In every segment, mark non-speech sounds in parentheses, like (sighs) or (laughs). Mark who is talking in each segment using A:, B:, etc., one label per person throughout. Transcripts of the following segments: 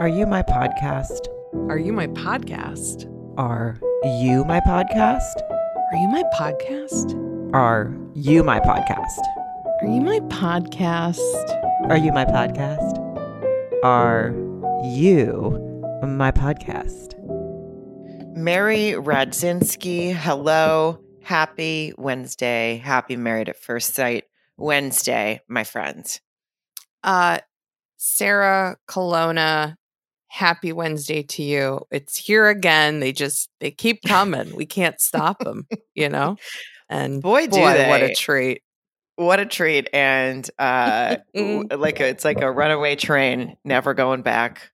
A: Are you my podcast?
B: Are you my podcast?
A: Are you my podcast?
B: Are you my podcast?
A: Are you my podcast?
B: Are you my podcast?
A: Are you my podcast? Are you my podcast? Mary Radzinski, hello. Happy Wednesday. Happy Married at First Sight Wednesday, my friends.
B: Uh, Sarah Colonna, happy Wednesday to you. It's here again. They just they keep coming. we can't stop (laughs) them, you know. And
A: Boy, do
B: boy,
A: they.
B: what a treat!
A: What a treat. And uh (laughs) like a, it's like a runaway train, never going back.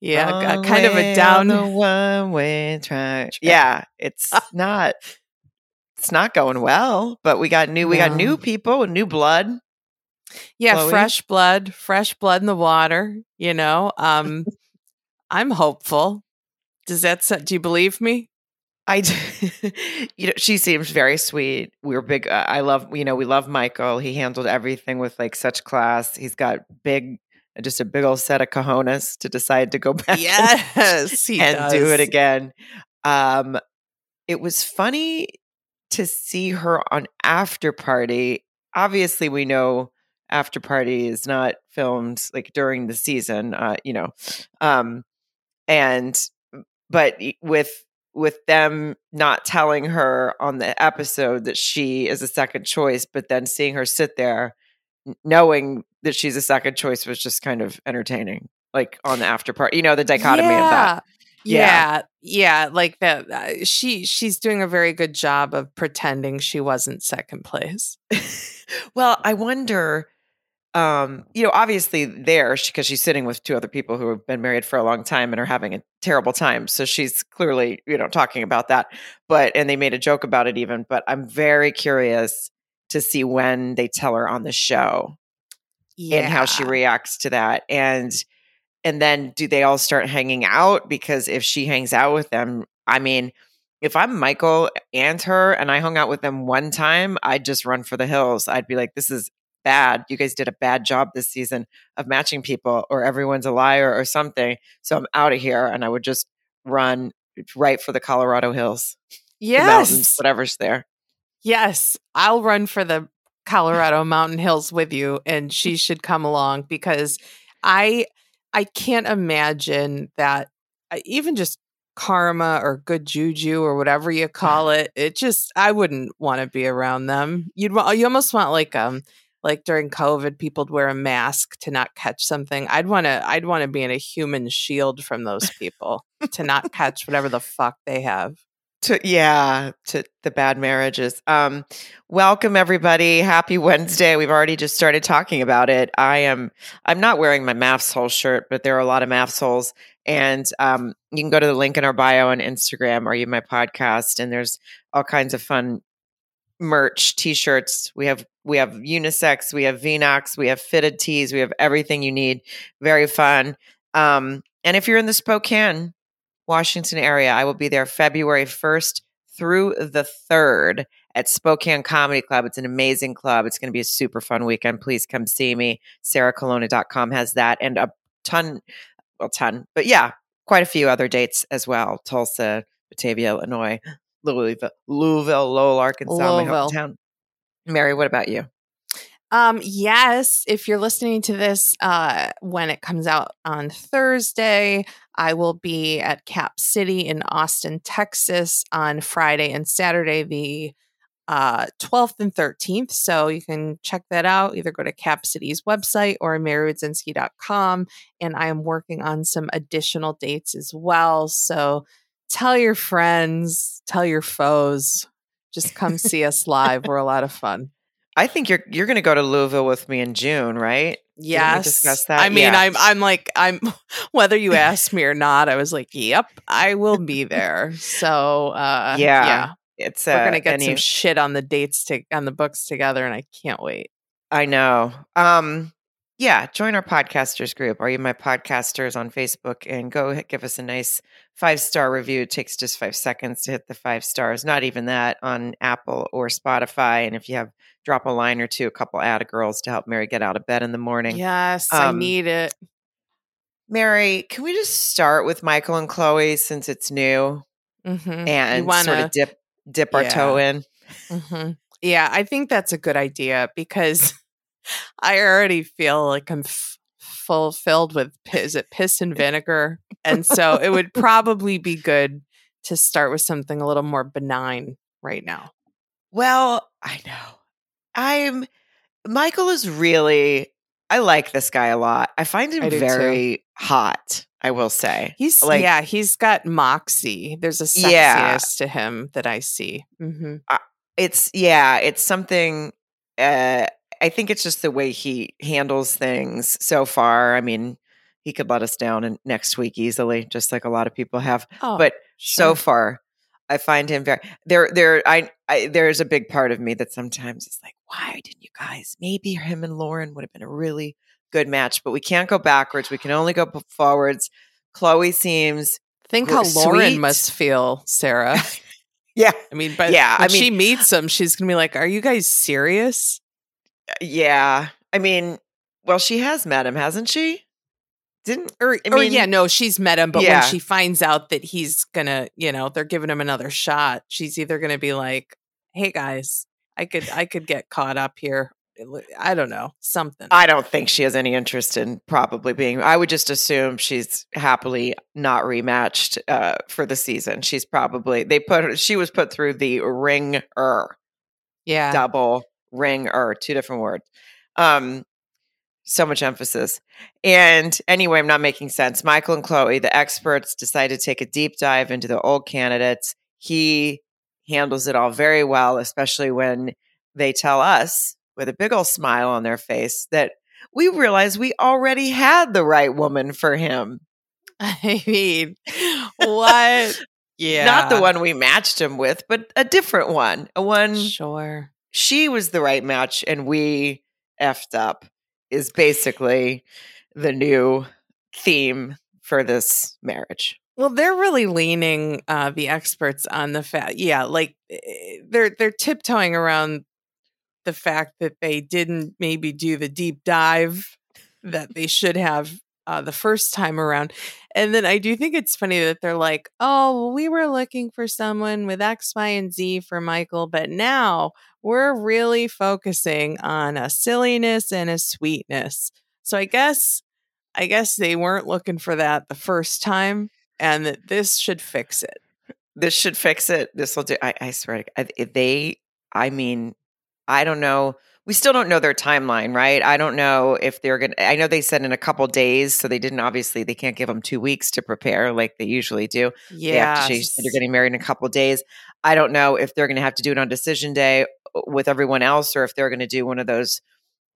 B: Yeah, a- kind of a down.
A: on the one way train. (laughs) Yeah, it's not it's not going well, but we got new we got new people, and new blood.
B: Yeah,
A: Chloe?
B: fresh blood, fresh blood in the water. You know, um, I'm hopeful. Does that? Do you believe me?
A: I, d- (laughs) you know, she seems very sweet. We were big. Uh, I love, you know, we love Michael. He handled everything with like such class. He's got big, just a big old set of cojones to decide to go (laughs) back. and-
B: Yes, he
A: and do it again. Um, it was funny to see her on After Party. Obviously, we know After Party is not filmed like during the season, uh, you know, um, and but with with them not telling her on the episode that she is a second choice, but then seeing her sit there knowing that she's a second choice was just kind of entertaining. Like on the after party, you know, the dichotomy of that.
B: Yeah. Yeah, yeah, like that. Uh, she she's doing a very good job of pretending she wasn't second place. (laughs)
A: well, I wonder, um, you know, obviously there because she's sitting with two other people who have been married for a long time and are having a terrible time. So she's clearly, you know, talking about that. But and they made a joke about it even. But I'm very curious to see when they tell her on the show
B: Yeah,
A: and how she reacts to that. And and then do they all start hanging out? Because if she hangs out with them, I mean, if I'm Michael and her and I hung out with them one time, I'd just run for the hills. I'd be like, this is bad. You guys did a bad job this season of matching people, or everyone's a liar or something. So I'm out of here. And I would just run right for the Colorado hills, mountains,
B: Yes,
A: whatever's there.
B: yes, I'll run for the Colorado mountain hills with you, and she (laughs) should come along because I I can't imagine that uh, even just karma or good juju or whatever you call it. It just I wouldn't want to be around them. You'd you almost want like um like during COVID, people'd wear a mask to not catch something. I'd want to I'd want to be in a human shield from those people to not catch whatever the fuck they have.
A: to yeah to the bad marriages. Um welcome everybody. Happy wednesday. We've already just started talking about it. I am i'm not wearing my MAFS hole shirt but there are a lot of MAFS holes. And um you can go to the link in our bio on instagram or you my podcast and there's all kinds of fun merch t-shirts. We have we have unisex we have v-nox we have fitted tees we have everything you need very fun um and if you're in the spokane Washington area. I will be there February 1st through the 3rd at Spokane Comedy Club. It's an amazing club. It's going to be a super fun weekend. Please come see me. SarahColonna.com has that and a ton, well, ton, but yeah, quite a few other dates as well. Tulsa, Batavia, Illinois, Louisville, Louisville Lowell, Arkansas, my hometown. Mary, what about you?
B: Um, yes, if you're listening to this uh, when it comes out on Thursday, I will be at Cap City in Austin, Texas on Friday and Saturday, the uh, 12th and 13th. So you can check that out. Either go to Cap City's website or maryradzinski.com. And I am working on some additional dates as well. So tell your friends, tell your foes, just come see us live. We're a lot of fun.
A: I think you're you're going to go to Louisville with me in June, right?
B: Yes.
A: discuss that?
B: I mean,
A: Yeah.
B: I'm I'm like I'm (laughs) whether you (laughs) ask me or not, I was like, "Yep, I will be there." (laughs) So, uh
A: Yeah.
B: yeah.
A: It's
B: We're
A: uh,
B: going to get
A: any-
B: some shit on the dates to on the books together and I can't wait.
A: I know. Um, yeah, join our podcasters group. Are you my podcasters on Facebook? And go give us a nice five star review. It takes just five seconds to hit the five stars. Not even that on Apple or Spotify. And if you have drop a line or two, a couple ad girls to help Mary get out of bed in the morning.
B: Yes, I
A: Um,
B: need it.
A: Mary, can we just start with Michael and Chloe since it's new
B: Mm-hmm.
A: and
B: wanna-
A: sort of dip dip our
B: Yeah.
A: toe in?
B: hmm Yeah, I think that's a good idea because I already feel like I'm f- fulfilled with is it piss and (laughs) vinegar, and so it would probably be good to start with something a little more benign right now.
A: Well, I know. I'm Michael is really I like this guy a lot. I find him
B: I do too.
A: very hot, I will say.
B: He's
A: Like-
B: yeah, he's got moxie. There's a sexiness
A: Yeah.
B: to him that I see. hmm
A: It's yeah, it's something uh I think it's just the way he handles things so far. I mean, he could let us down in next week easily, just like a lot of people have.
B: Oh,
A: but so far i find him very there there I, I there's a big part of me that sometimes is like why didn't you guys maybe him and lauren would have been a really good match but we can't go backwards we can only go forwards chloe seems
B: think how Lauren
A: sweet.
B: must feel, Sarah. (laughs)
A: yeah
B: I mean, but
A: Yeah,
B: when
A: I mean-
B: she meets him, she's gonna be like, "Are you guys serious?"
A: Yeah i mean well she has met him hasn't she didn't
B: Or,
A: I
B: or yeah, no, she's met him, but
A: Yeah.
B: when she finds out that he's gonna, you know, they're giving him another shot, she's either gonna be like, "Hey guys, I could, I could get caught up here." I don't know, something.
A: i don't think she has any interest in probably being i would just assume she's happily not rematched uh, for the season she's probably they put her she was put through the ringer
B: yeah,
A: double ring or two different words. Um, so much emphasis. And anyway, I'm not making sense. Michael and Chloe, the experts, decided to take a deep dive into the old candidates. He handles it all very well, especially when they tell us with a big old smile on their face that we realize we already had the right woman for him. (laughs)
B: I mean, (laughs) what? Yeah,
A: Not the one we matched him with, but a different one. A one
B: Sure.
A: She was the right match and we effed up is basically the new theme for this marriage.
B: Well, they're really leaning uh, the experts on the fact, yeah, like eh, they're they're tiptoeing around the fact that they didn't maybe do the deep dive that they should have uh, the first time around, and then I do think it's funny that they're like, "Oh, we were looking for someone with X, Y, and Z for Michael, but now we're really focusing on a silliness and a sweetness." So I guess, I guess they weren't looking for that the first time and that this should fix it.
A: This should fix it. This will do. I, I swear, to, God, they. I mean, I don't know. We still don't know their timeline, right? I don't know if they're gonna. I know they said in a couple days, so they didn't. Obviously, they can't give them two weeks to prepare like they usually do. They to change. They're getting married in a couple days. I don't know if they're going to have to do it on decision day with everyone else, or if they're going to do one of those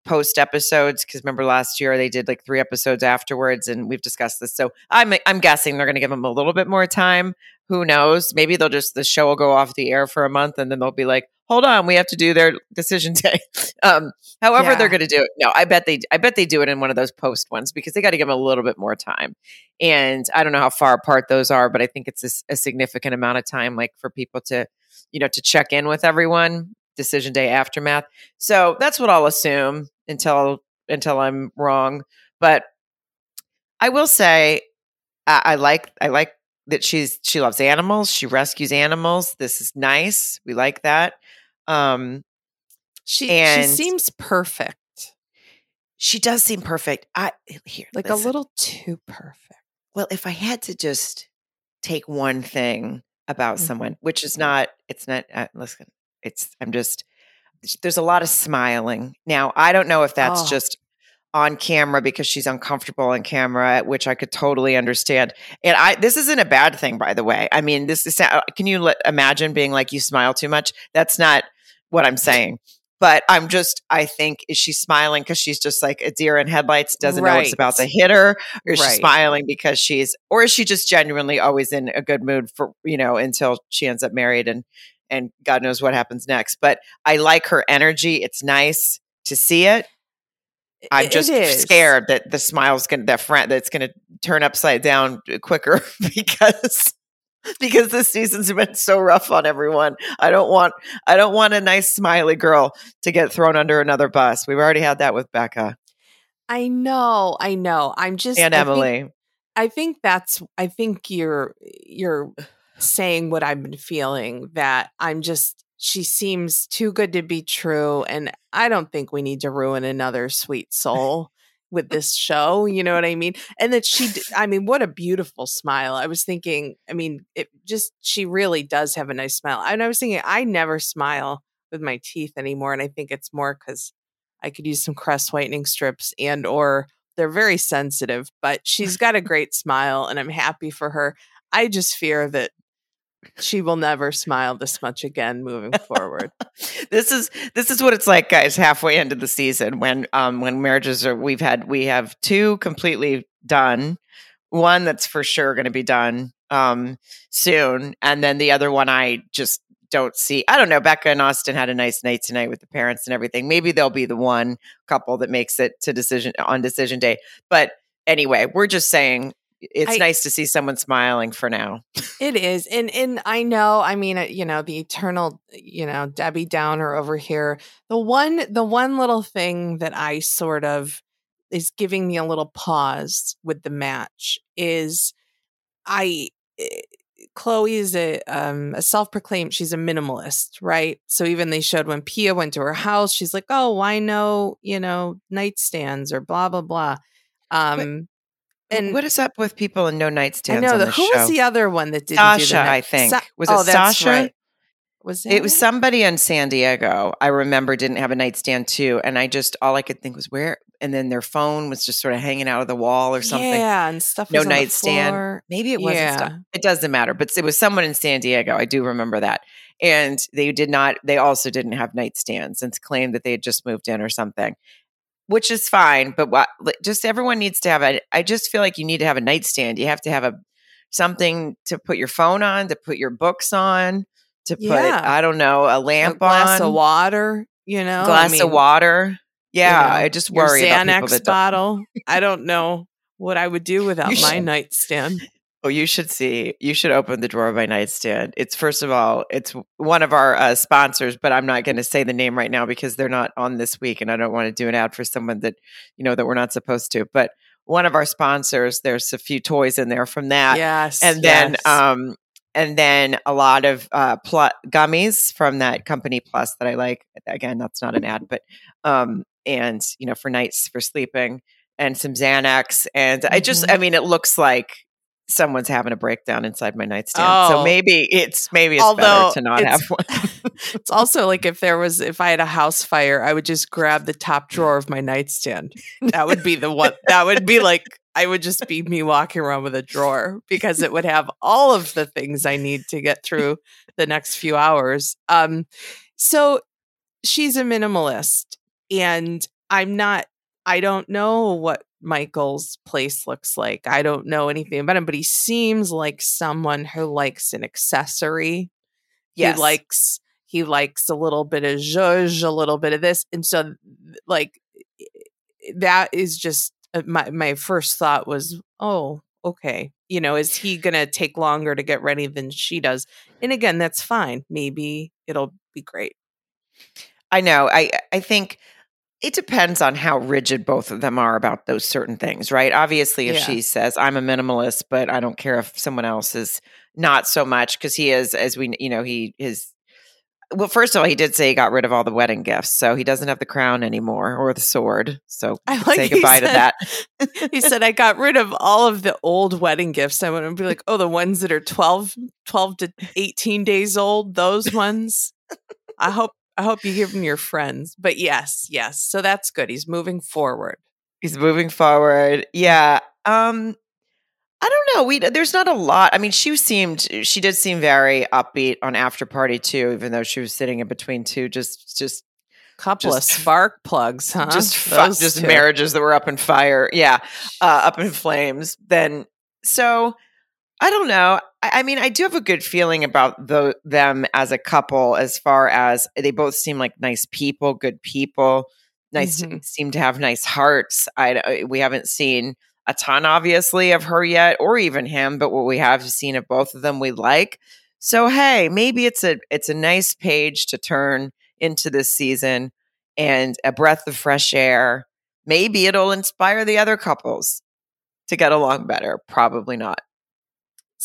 A: post episodes. Because remember last year they did like three episodes afterwards, and we've discussed this. So I'm I'm guessing they're going to give them a little bit more time. Who knows? Maybe they'll just the show will go off the air for a month, and then they'll be like, "Hold on, we have to do their decision (laughs) day." Um, however,
B: Yeah.
A: they're going to do it. No, I bet they. I bet they do it in one of those post ones because they got to give them a little bit more time. And I don't know how far apart those are, but I think it's a significant amount of time, like for people to, you know, to check in with everyone. Decision day aftermath. So that's what I'll assume until until I'm wrong. But I will say, I, I like I like that she's she loves animals. She rescues animals. This is nice. We like that. Um,
B: She she seems perfect.
A: she does seem perfect. I here
B: Like
A: listen.
B: a little too perfect.
A: Well, if I had to just take one thing about
B: Mhm.
A: someone, which is not, it's not, uh, listen, it's, I'm just, there's a lot of smiling. Now, I don't know if that's
B: Oh.
A: just on camera because she's uncomfortable on camera, which I could totally understand. And I, this isn't a bad thing, by the way. I mean, this is, uh, can you let, imagine being like, you smile too much? That's not what I'm saying. But I'm just, I think, is she smiling because she's just like a deer in headlights, doesn't know it's about to hit her? or is she smiling because she's or is she just genuinely always in a good mood for you know until she ends up married and and god knows what happens next but i like her energy. It's nice to see it. I'm just scared that the smile's gonna that friend that's gonna turn upside down uh, quicker (laughs) because because this season's been so rough on everyone. I don't want i don't want a nice smiley girl to get thrown under another bus. We've already had that with becca.
B: I know, I know. I'm just
A: and
B: I think-
A: emily.
B: I think that's I think you're you're saying what I've been feeling that I'm just she seems too good to be true and I don't think we need to ruin another sweet soul with this show, you know what I mean? And that she I mean what a beautiful smile. I was thinking, I mean, it just she really does have a nice smile. And I was thinking I never smile with my teeth anymore and I think it's more cuz I could use some crest whitening strips and or they're very sensitive, but she's got a great smile and I'm happy for her. I just fear that she will never smile this much again moving forward. (laughs)
A: this is this is what it's like guys halfway into the season when um when marriages are we've had we have two completely done, one that's for sure going to be done um soon and then the other one I just don't see. I don't know. Becca and Austin had a nice night tonight with the parents and everything. Maybe they'll be the one couple that makes it to decision on decision day. But anyway, we're just saying it's I, nice to see someone smiling for now.
B: It is. And and I know, I mean, uh, you know, the eternal, you know, Debbie Downer over here. The one the one little thing that I sort of is giving me a little pause with the match is I eh, Chloe is a um, a self proclaimed she's a minimalist, right? So even they showed when Pia went to her house, she's like, "Oh, why no, you know, nightstands or blah blah blah." Um,
A: but, and what is up with people and no nightstands? I
B: know
A: the,
B: who
A: show?
B: was the other one that did
A: Sasha? I think Sa- was it oh, Sasha? Right.
B: Was
A: it? it was somebody in San Diego. I remember didn't have a nightstand too, and I just all I could think was where. And then their phone was just sort of hanging out of the wall or something.
B: Yeah, and stuff.
A: No nightstand. Maybe it wasn't. Yeah. Stuff. It doesn't matter. But it was someone in San Diego. I do remember that. And they did not. They also didn't have nightstands and claimed that they had just moved in or something which is fine. But what, just everyone needs to have a. I just feel like you need to have a nightstand. You have to have a something to put your phone on, to put your books on, to put yeah. I don't know a lamp
B: a glass
A: on,
B: of water. You know,
A: glass I mean, of water. Yeah, you know, I just worry
B: Xanax
A: about
B: bottle. I don't know what I would do (laughs) without my nightstand.
A: Oh, you should see. You should open the drawer of my nightstand. It's first of all, it's one of our uh, sponsors, but I'm not going to say the name right now because they're not on this week, and I don't want to do an ad for someone that you know that we're not supposed to. But one of our sponsors, there's a few toys in there from that.
B: Yes,
A: and then yes. um, and then a lot of uh, pl- gummies from that company Plus that I like. Again, that's not an ad, but um, and you know for nights for sleeping and some Xanax, and. I just, I mm-hmm. mean, it looks like someone's having a breakdown inside my nightstand. Oh. So maybe it's maybe it's Although better to not have one. (laughs)
B: it's also like if there was if I had a house fire, I would just grab the top drawer of my nightstand. That would be the one that would be like I would just be me walking around with a drawer because it would have all of the things I need to get through the next few hours. Um so she's a minimalist and I'm not I don't know what Michael's place looks like. I don't know anything about him, but he seems like someone who likes an accessory. Yes. He likes he likes a little bit of zhuzh, a little bit of this. And so like that is just uh, my my first thought was, "Oh, okay. You know, is he going to take longer to get ready than she does?" And again, that's fine. Maybe it'll be great.
A: I know. I I think it depends on how rigid both of them are about those certain things, right? Obviously, if yeah. she says, I'm a minimalist, but I don't care if someone else is not so much, because he is, as we, you know, he is. Well, first of all, he did say he got rid of all the wedding gifts, so he doesn't have the crown anymore or the sword. So I (laughs) like say goodbye said, to
B: that. (laughs) he said, "I got rid of all of the old wedding gifts." I to be like, "Oh, the ones that are 12, 12 to eighteen days old, those ones." I hope I hope you hear from your friends. But yes, yes. So that's good. He's moving forward.
A: He's moving forward. Yeah. Um I don't know. We there's not a lot. I mean, she seemed she did seem very upbeat on after party too, even though she was sitting in between two just just
B: couple just, of spark plugs, huh?
A: Just fu- just two. marriages that were up in fire. Yeah. Uh, up in flames. Then so I don't know. I, I, mean, I do have a good feeling about the, them as a couple, as far as they both seem like nice people, good people, nice, mm-hmm. seem to have nice hearts. I we haven't seen a ton, obviously, of her yet, or even him, but what we have seen of both of them, we like. So hey, maybe it's a it's a nice page to turn into this season and a breath of fresh air. Maybe it'll inspire the other couples to get along better? Probably not.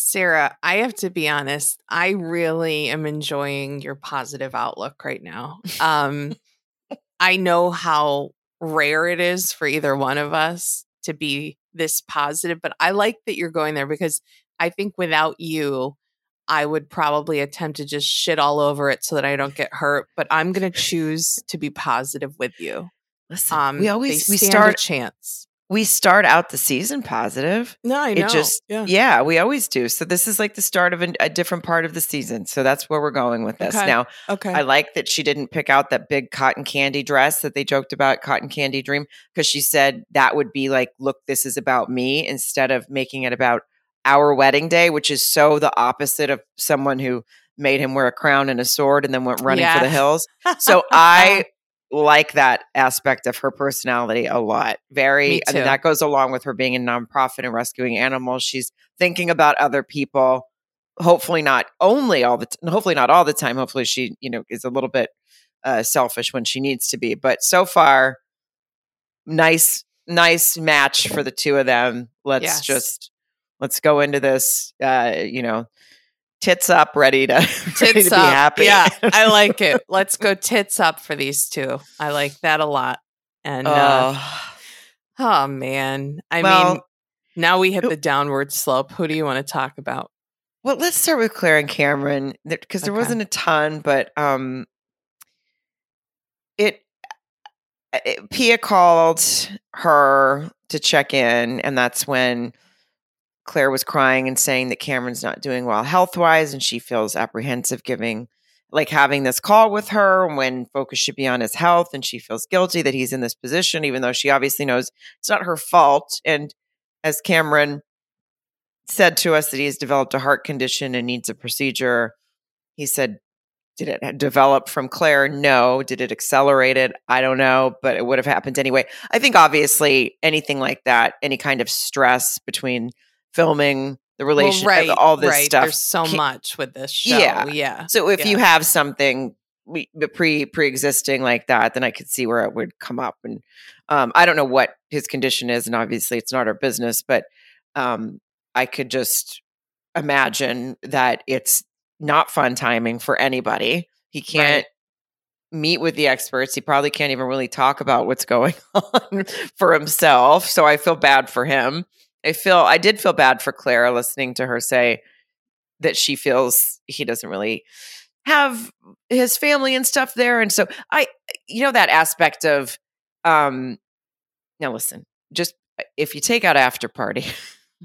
B: Sarah, I have to be honest. I really am enjoying your positive outlook right now. Um, I know how rare it is for either one of us to be this positive, but I like that you're going there because I think without you, I would probably attempt to just shit all over it so that I don't get hurt. But I'm going (laughs) to choose to be positive with you.
A: Listen, um, we always we start
B: a chance
A: we start out the season positive.
B: No, I know.
A: It just, yeah. yeah, we always do. So this is like the start of a, a, different part of the season. So that's where we're going with this.
B: Okay.
A: Now,
B: okay.
A: I like that she didn't pick out that big cotton candy dress that they joked about, cotton candy dream, because she said that would be like, look, this is about me instead of making it about our wedding day, which is so the opposite of someone who made him wear a crown and a sword and then went running yeah. for the hills. (laughs) So I like that aspect of her personality a lot. Very, I mean, that goes along with her being a nonprofit and rescuing animals. She's thinking about other people. Hopefully, not only all the, t- hopefully not all the time. Hopefully, she, you know, is a little bit uh, selfish when she needs to be. But so far, nice, nice match for the two of them. Let's yes. just let's go into this. Uh, you know, tits up, ready to, tits (laughs) ready to
B: up.
A: be happy.
B: Yeah, I (laughs) like it. Let's go tits up for these two. I like that a lot. And uh, oh man, I well, mean, now we hit the downward slope. Who do you want to talk about?
A: Well, let's start with Claire and Cameron because there okay. wasn't a ton, but um, it, it Pia called her to check in, and that's when Claire was crying and saying that Cameron's not doing well health wise, and she feels apprehensive giving, like having this call with her when focus should be on his health. And she feels guilty that he's in this position, even though she obviously knows it's not her fault. And as Cameron said to us that he has developed a heart condition and needs a procedure, he said, did it develop from Claire? No. Did it accelerate it? I don't know, but it would have happened anyway. I think obviously anything like that, any kind of stress between filming the relation well, right, all this
B: right.
A: stuff
B: there's so Can, much with this show yeah yeah
A: so if
B: yeah.
A: you have something pre pre-existing like that then i could see where it would come up and um, i don't know what his condition is and obviously it's not our business but um, i could just imagine that it's not fun timing for anybody he can't right. meet with the experts he probably can't even really talk about what's (laughs) going on for himself so i feel bad for him I feel I did feel bad for Claire listening to her say that she feels he doesn't really have his family and stuff there and so I you know that aspect of um now listen just if you take out after party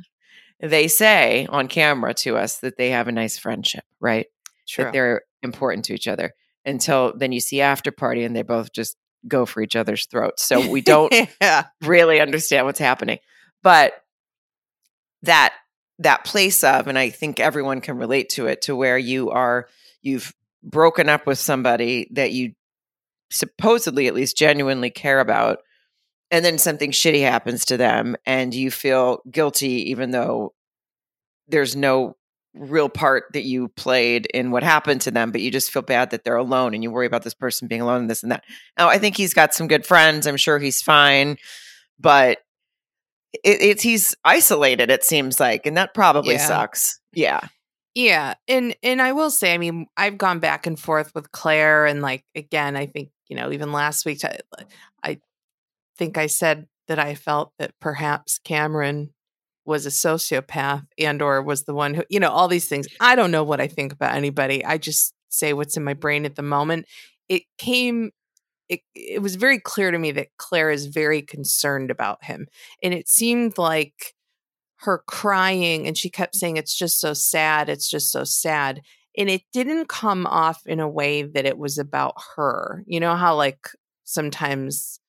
A: (laughs) they say on camera to us that they have a nice friendship right
B: True.
A: that they're important to each other until then you see after party and they both just go for each other's throats so we don't (laughs)
B: yeah.
A: really understand what's happening but that that place of and i think everyone can relate to it to where you are you've broken up with somebody that you supposedly at least genuinely care about and then something shitty happens to them and you feel guilty even though there's no real part that you played in what happened to them but you just feel bad that they're alone and you worry about this person being alone and this and that. Now i think he's got some good friends i'm sure he's fine but it, it's he's isolated it seems like and that probably yeah. sucks. Yeah.
B: Yeah and and i will say i mean i've gone back and forth with claire and like again i think you know even last week I, I think i said that i felt that perhaps cameron was a sociopath and or was the one who you know all these things. I don't know what i think about anybody. I just say what's in my brain at the moment. It came it, it was very clear to me that Claire is very concerned about him. And it seemed like her crying and she kept saying, It's just so sad. It's just so sad. And it didn't come off in a way that it was about her. You know how, like, sometimes,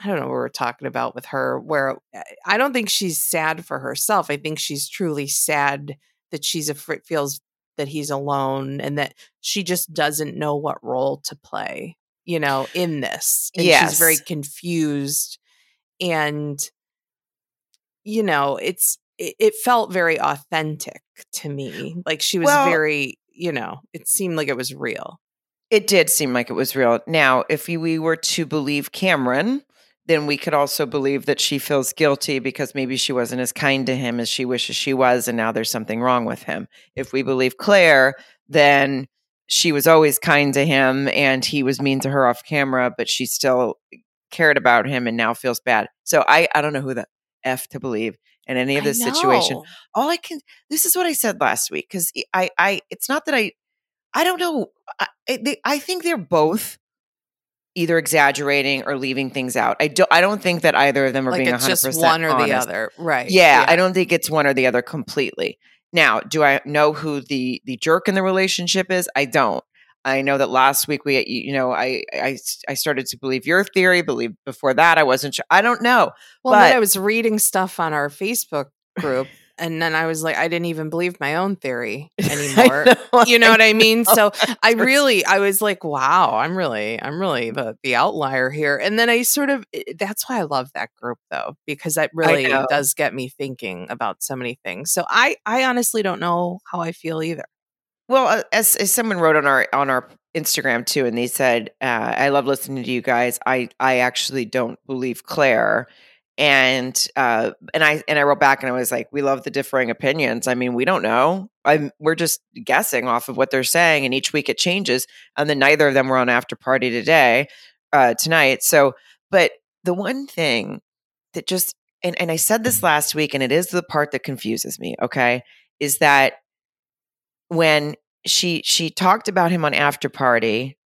B: I don't know what we're talking about with her, where eh, I don't think she's sad for herself. I think she's truly sad that she's afraid, feels that he's alone and that she just doesn't know what role to play you know, in this. And
A: yes.
B: she's very confused. And, you know, it's, it, it felt very authentic to me. Like she was well, very, you know, it seemed like it was real.
A: It did seem like it was real. Now, if we were to believe Cameron, then we could also believe that she feels guilty because maybe she wasn't as kind to him as she wishes she was, and now there's something wrong with him. If we believe Claire, then she was always kind to him and he was mean to her off camera, but she still cared about him and now feels bad. So I, I don't know who the F to believe in any of this situation. All I can, this is what I said last week because I, I, it's not that I, I don't know. I, they, I think they're both either exaggerating or leaving things out. I don't I don't think that either of them are
B: like
A: being
B: it's
A: 100%
B: just one or
A: honest.
B: the other. Right.
A: Yeah, I don't think it's one or the other completely. Now, do I know who the the jerk in the relationship is? I don't. I know that last week we you know I I I started to believe your theory, believe before that I wasn't sure. I don't know.
B: Well, then
A: But-
B: I was reading stuff on our Facebook group and then I was like I didn't even believe my own theory (laughs) anymore.
A: I (laughs)
B: you know what I mean?
A: know.
B: So I (laughs) really, I was like, wow, I'm really, I'm really the the outlier here. And then I sort of, that's why I love that group though, because that really does get me thinking about so many things. So I, I honestly don't know how I feel either.
A: Well, uh, as, as someone wrote on our on our Instagram too, and they said, uh, "I love listening to you guys. I I actually don't believe Claire." And uh, and I and I wrote back and I was like, "We love the differing opinions. I mean, we don't know. I'm we're just guessing off of what they're saying, and each week it changes. And then neither of them were on after party today, uh, tonight. So, but the one thing that just and and I said this last week, and it is the part that confuses me. Okay, is that when she she talked about him on after party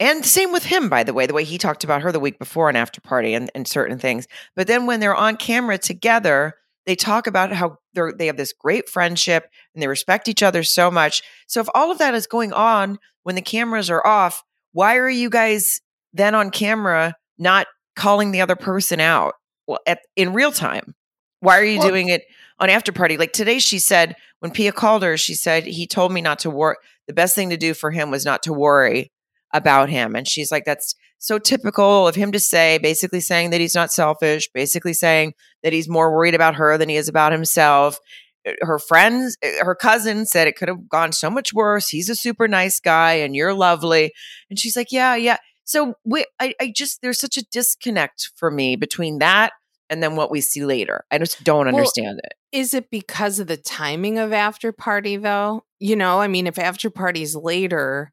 A: and same with him by the way the way he talked about her the week before and after party and, and certain things. But then when they're on camera together they talk about how they're they have this great friendship and they respect each other so much. So if all of that is going on when the cameras are off why are you guys then on camera not calling the other person out? Well at, in real time. Why are you
B: Well-
A: doing it on after party? Like today she said when Pia called her, she said he told me not to worry. The best thing to do for him was not to worry about him. And she's like, that's so typical of him to say, basically saying that he's not selfish, basically saying that he's more worried about her than he is about himself. Uh, Her friends, uh, her cousin said it could have gone so much worse. He's a super nice guy and you're lovely. And she's like, yeah, yeah. So we, I, I just, there's such a disconnect for me between that and then what we see later. I just don't
B: Well,
A: understand it.
B: Is it because of the timing of after party though? You know, I mean, if after party's later,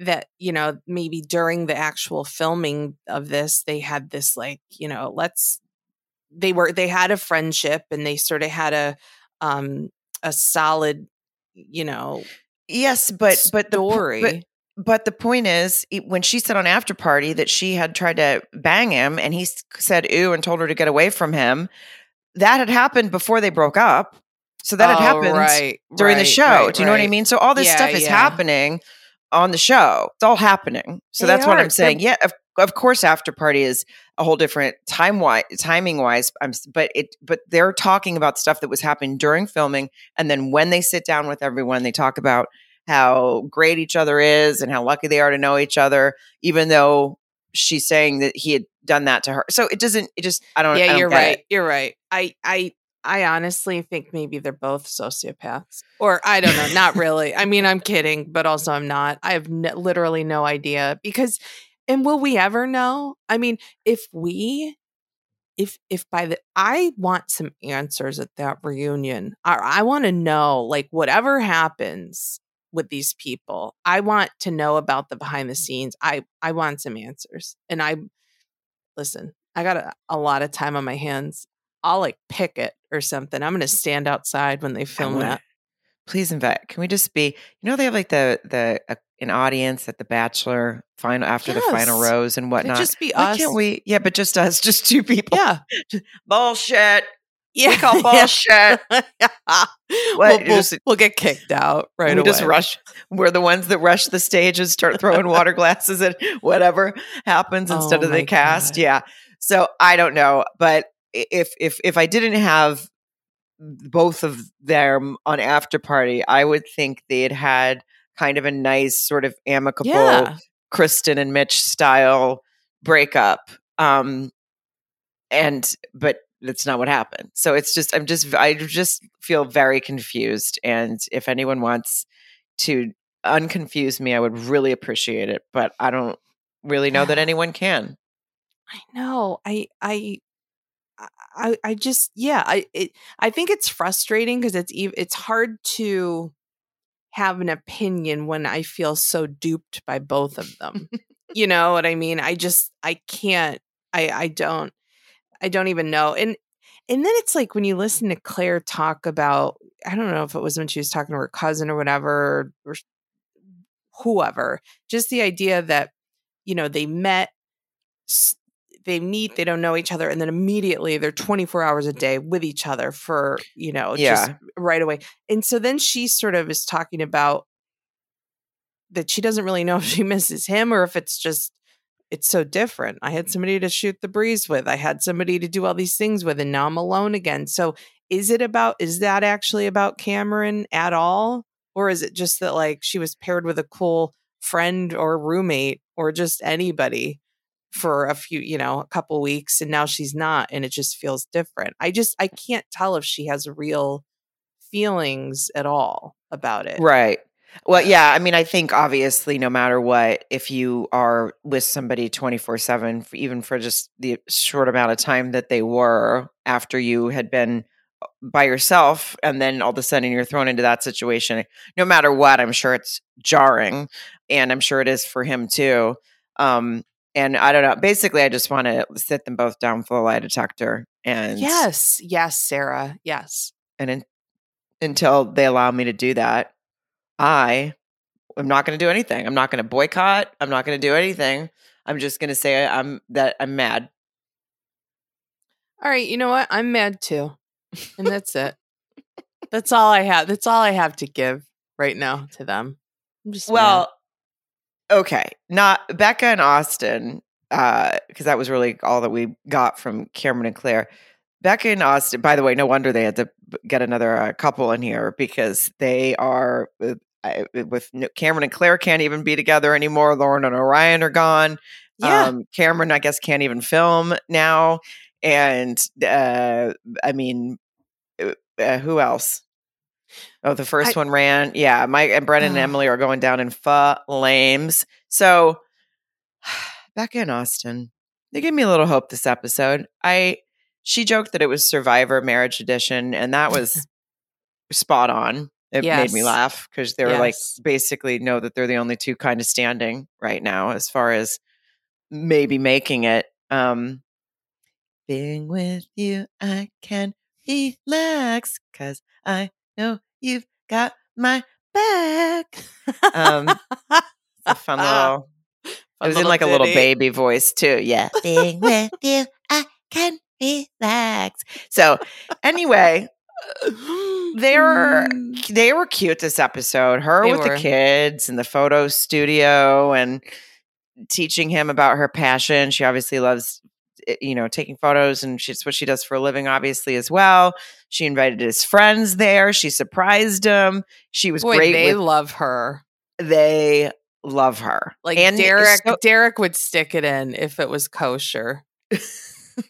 B: that, you know, maybe during the actual filming of this, they had this like, you know, let's, they were, they had a friendship and they sort of had a, um, a solid, you know,
A: Yes, but but the
B: story.
A: but but the point is, when she said on after party that she had tried to bang him, and he said "ooh" and told her to get away from him, that had happened before they broke up. So that had
B: Oh,
A: happened
B: right,
A: during the show.
B: right,
A: Do you know what I mean? So all this
B: Yeah,
A: stuff is
B: yeah.
A: happening on the show. It's all happening. So
B: They
A: that's what. I'm saying. Yeah, of, of course, after party is a whole different time wise, timing wise. I'm, but it, but they're talking about stuff that was happening during filming, and then when they sit down with everyone, they talk about how great each other is and how lucky they are to know each other, even though she's saying that he had done that to her. So it doesn't. It just. I don't. I
B: yeah,
A: don't
B: you're right.
A: it.
B: You're right. I, I, I honestly think maybe they're both sociopaths, or I don't know. Not really. I mean, I'm kidding, but also I'm not. I have n- literally no idea because, and will we ever know? I mean, if we, if if by the, I want some answers at that reunion. I, I want to know, like, whatever happens with these people, I want to know about the behind the scenes. I I want some answers, and I listen. I got a, a lot of time on my hands. I'll like pick it or something. I'm going to stand outside when they film
A: wanna-
B: that.
A: Please invite. Can we just be? You know, they have like the the uh, an audience at the Bachelor final after the final rose and whatnot.
B: it just be
A: Why
B: us?
A: can't we? Yeah, but just us, just two people.
B: Yeah. (laughs)
A: bullshit.
B: Yeah.
A: We call (laughs)
B: yeah.
A: bullshit. (laughs)
B: we'll, we'll,
A: just-
B: we'll get kicked out right
A: we
B: away.
A: just rush. We're the ones that rush the stage and start throwing water glasses at whatever happens instead
B: Oh
A: of the cast.
B: God.
A: Yeah. So I don't know, but if if if I didn't have both of them on after party, I would think they had had kind of a nice sort of amicable
B: Yeah.
A: Kristen and Mitch style breakup. Um and but that's not what happened. So it's just I'm just I just feel very confused and if anyone wants to unconfuse me, I would really appreciate it, but I don't really know that (sighs) anyone can.
B: I know. I I I I just yeah, I it, I think it's frustrating because it's it's hard to have an opinion when I feel so duped by both of them. (laughs) you know what I mean? I just I can't I I don't I don't even know. And and then it's like when you listen to Claire talk about I don't know if it was when she was talking to her cousin or whatever or whoever, just the idea that you know they met they meet, they don't know each other, and then immediately they're 24 hours a day with each other for, you know, yeah. just right away. And so then she sort of is talking about that she doesn't really know (laughs) if she misses him or if it's just it's so different. I had somebody to shoot the breeze with. I had somebody to do all these things with, and now I'm alone again. So is it about is that actually about Cameron at all? Or is it just that like she was paired with a cool friend or roommate or just anybody? For a few, you know, a couple weeks and now she's not and it just feels different. I just I can't tell if she has real feelings at all about it.
A: Right. Well, (sighs) yeah, I mean, I think obviously no matter what, if you are with somebody 24/7 even for just the short amount of time that they were after you had been uh, by yourself and then all of a sudden you're thrown into that situation, no matter what, I'm sure it's jarring and I'm sure it is for him too. Um, and I don't know. Basically, I just want to sit them both down for the lie detector. And
B: yes, yes, Sarah, yes.
A: And in, until they allow me to do that, I am not going to do anything. I'm not going to boycott. I'm not going to do anything. I'm just going to say I'm that I'm mad.
B: All right, you know what? I'm mad too, and that's it. (laughs) that's all I have. That's all I have to give right now to them.
A: I'm just well. Mad okay, not Becca and Austin, because uh, that was really all that we got from Cameron and Claire. Becca and Austin, by the way, no wonder they had to get another uh, couple in here because they are uh, with Cameron and Claire can't even be together anymore. Lauren and Orion are gone. Yeah. Um, Cameron, I guess, can't even film now. And uh, I mean, uh, uh who else? Oh, the first I, one ran. Yeah, Mike and Brennan uh, and Emily are going down in flames. So, (sighs) Becca and Austin, they gave me a little hope this episode. I she joked that it was Survivor Marriage Edition, and that was (laughs) spot on. It yes. made me laugh because they were yes. like basically know that they're the only two kind of standing right now as far as maybe making it. Um, being with you, I can relax because I know you've got my back. Um, a fun (laughs) little. Fun it was in like ditty. a little baby voice too. Yeah. Being with you, I can relax. So, anyway, they were (laughs) they were cute this episode. Her they with were. the kids in the photo studio and teaching him about her passion. She obviously loves Eh, you know, taking photos and she's what she does for a living, obviously, as well. She invited his friends there. She surprised him. She was
B: Boy,
A: great.
B: They with, love her.
A: They love her.
B: Like and Derek, so- Derek would stick it in if it was kosher.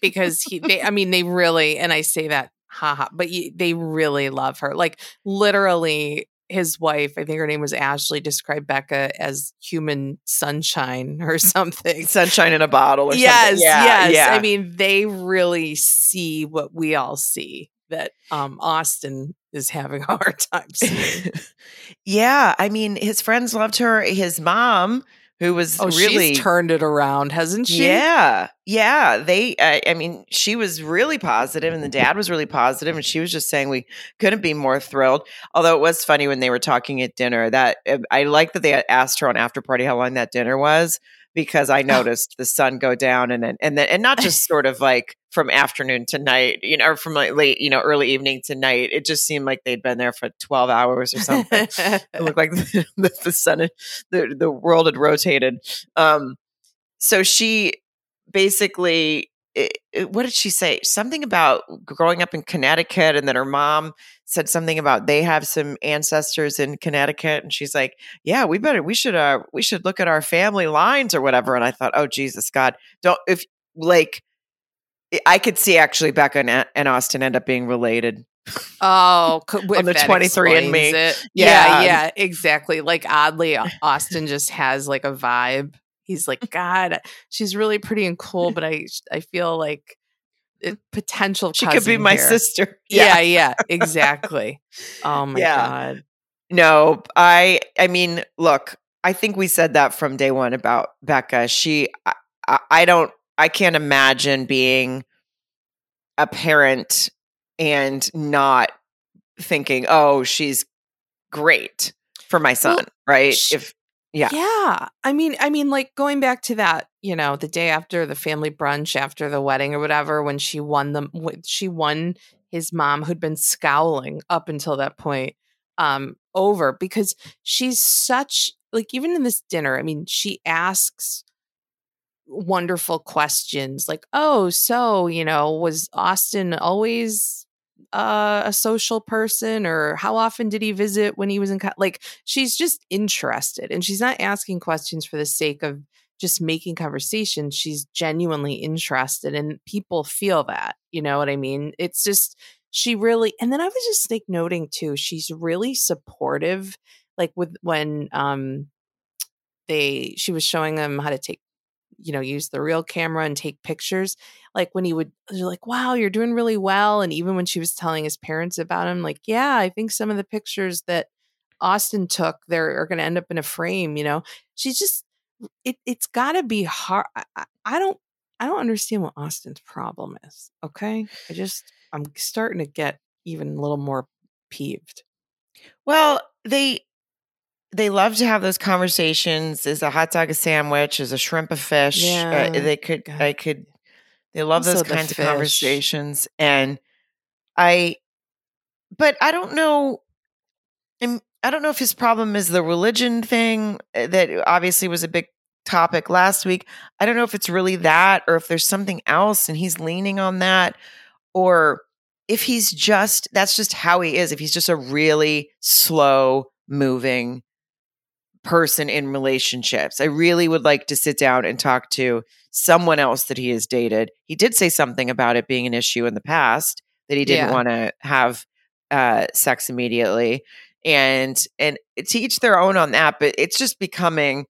B: because he, they, (laughs) I mean, they really, and I say that, haha, but they really love her. Like literally, his wife, I think her name was Ashley, described Becca as human sunshine or (laughs) something.
A: Sunshine in a bottle or
B: yes,
A: something.
B: Yeah, yes. Yeah. I mean, they really see what we all see that um, Austin is having a hard time seeing. (laughs)
A: yeah. I mean, his friends loved her. His mom who was
B: oh,
A: really
B: turned it around, hasn't she?
A: Yeah, yeah. They, uh, I mean, she was really positive, and the dad was really positive, and she was just saying we couldn't be more thrilled. Although it was funny when they were talking at dinner that uh, I like that they asked her on after party how long that dinner was because I noticed the sun go down and then and then and not just sort of like from afternoon to night, you know, or from like late, you know, early evening to night. It just seemed like they'd been there for twelve hours or something. (laughs) it looked like (laughs) the, the sun, the the world had rotated. Um, so she basically it, it, what did she say? Something about growing up in Connecticut, and then her mom said something about they have some ancestors in Connecticut, and she's like, "Yeah, we better, we should, uh, we should look at our family lines or whatever." And I thought, "Oh Jesus, God, don't if like." Eh, I could see actually Becca and, and Austin end up being related.
B: Oh,
A: on the twenty three and me,
B: yeah, yeah, yeah, exactly. Like oddly, Austin just has like a vibe He's like, God, she's really pretty and cool, (laughs) but I I feel like it, potential.
A: She could be my
B: here.
A: sister. (laughs)
B: Yeah, yeah, exactly. Oh my
A: Yeah.
B: god.
A: No, I I mean, look, I think we said that from day one about Becca. She I, I don't I can't imagine being a parent and not thinking, "Oh, she's great for my son."
B: Well,
A: right?
B: sh-
A: if yeah.
B: Yeah. I mean, I mean, like going back to that, you know, the day after the family brunch, after the wedding or whatever, when she won the, she won his mom, who'd been scowling up until that point, um, over because she's such like even in this dinner. I mean, she asks wonderful questions like, "Oh, so you know, was Austin always?" Uh, a social person or how often did he visit when he was in co-? like she's just interested and she's not asking questions for the sake of just making conversation she's genuinely interested and people feel that you know what i mean it's just she really and then i was just like noting too she's really supportive like with when um they she was showing them how to take you know use the real camera and take pictures like when he would like wow you're doing really well and even when she was telling his parents about him like yeah i think some of the pictures that austin took there are going to end up in a frame you know? She's just it, it's got to be hard I, I don't i don't understand what austin's problem is okay? I just i'm starting to get even a little more peeved.
A: Well, they they love to have those conversations. Is a hot dog a sandwich? Is a shrimp a fish?
B: Yeah.
A: Uh, they could.
B: God.
A: I could. They love those
B: Also the
A: kinds of conversations, and I. But I don't know. I'm, I don't know if his problem is the religion thing uh, that obviously was a big topic last week. I don't know if it's really that, or if there's something else, and he's leaning on that, or if he's just that's just how he is. If he's just a really slow moving person in relationships. I really would like to sit down and talk to someone else that he has dated. He did say something about it being an issue in the past that he didn't
B: Yeah.
A: want to have uh, sex immediately, and and to each their own on that. But it's just becoming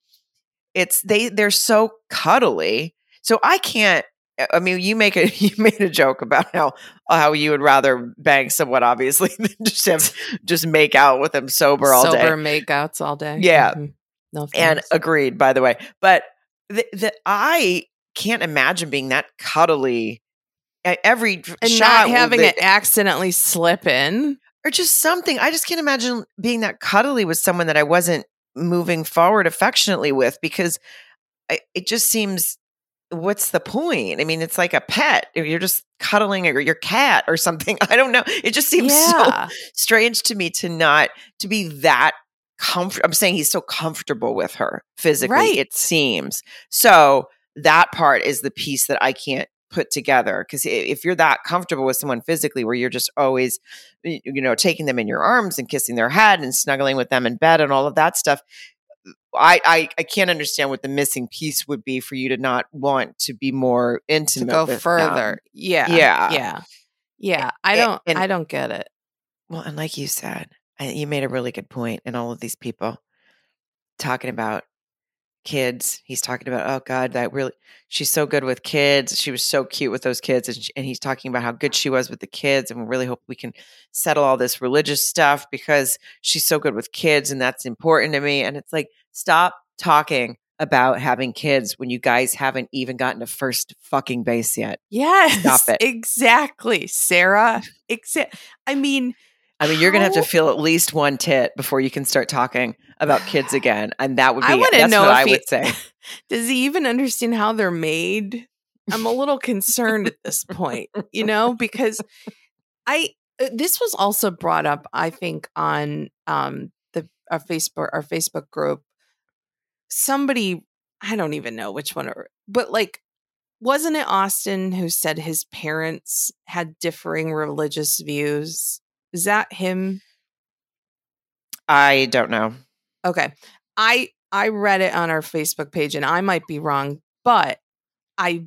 A: it's they they're so cuddly. So I can't. I mean, you make a (laughs) you made a joke about how how you would rather bang someone, obviously, (laughs) than just have just make out with them sober all day.
B: sober makeouts all day
A: Yeah.
B: Mhm. no
A: And agreed, by the way. But the, the I can't imagine being that cuddly. Every
B: and
A: shot
B: not having it accidentally slip in.
A: or just something. I just can't imagine being that cuddly with someone that I wasn't moving forward affectionately with because I, it just seems. What's the point? I mean, it's like a pet. You're just cuddling your, your cat or something. (laughs) I don't know. It just seems so strange to me to not to be that comfort I'm saying he's so comfortable with her physically
B: Right.
A: it seems. So that part is the piece that I can't put together because if you're that comfortable with someone physically where you're just always you know taking them in your arms and kissing their head and snuggling with them in bed and all of that stuff I, I I can't understand what the missing piece would be for you to not want to be more
B: To
A: intimate
B: go
A: with them.
B: further. Yeah.
A: Yeah.
B: Yeah. Yeah. I don't
A: and-
B: I don't get it.
A: Well, and like you said, I, you made a really good point in all of these people talking about kids. He's talking about, oh God, that really, she's so good with kids. She was so cute with those kids. And, she, and he's talking about how good she was with the kids. And we really hope we can settle all this religious stuff because she's so good with kids and that's important to me. And it's like, stop talking about having kids when you guys haven't even gotten to first fucking base yet.
B: Yes.
A: Stop it.
B: Exactly. Sarah. Exa- I mean,
A: I mean, you're going to have to feel at least one tit before you can start talking about kids (sighs) again. And that would be,
B: I
A: that's
B: know
A: what I
B: he-
A: would say. (laughs)
B: does he even understand how they're made? I'm a little concerned at this point, you know, because I uh, this was also brought up, I think, on um the our Facebook our Facebook group. Somebody, I don't even know which one, or, but like, wasn't it Austin who said his parents had differing religious views? Is that him?
A: I don't know.
B: Okay. I I read it on our Facebook page and I might be wrong, but I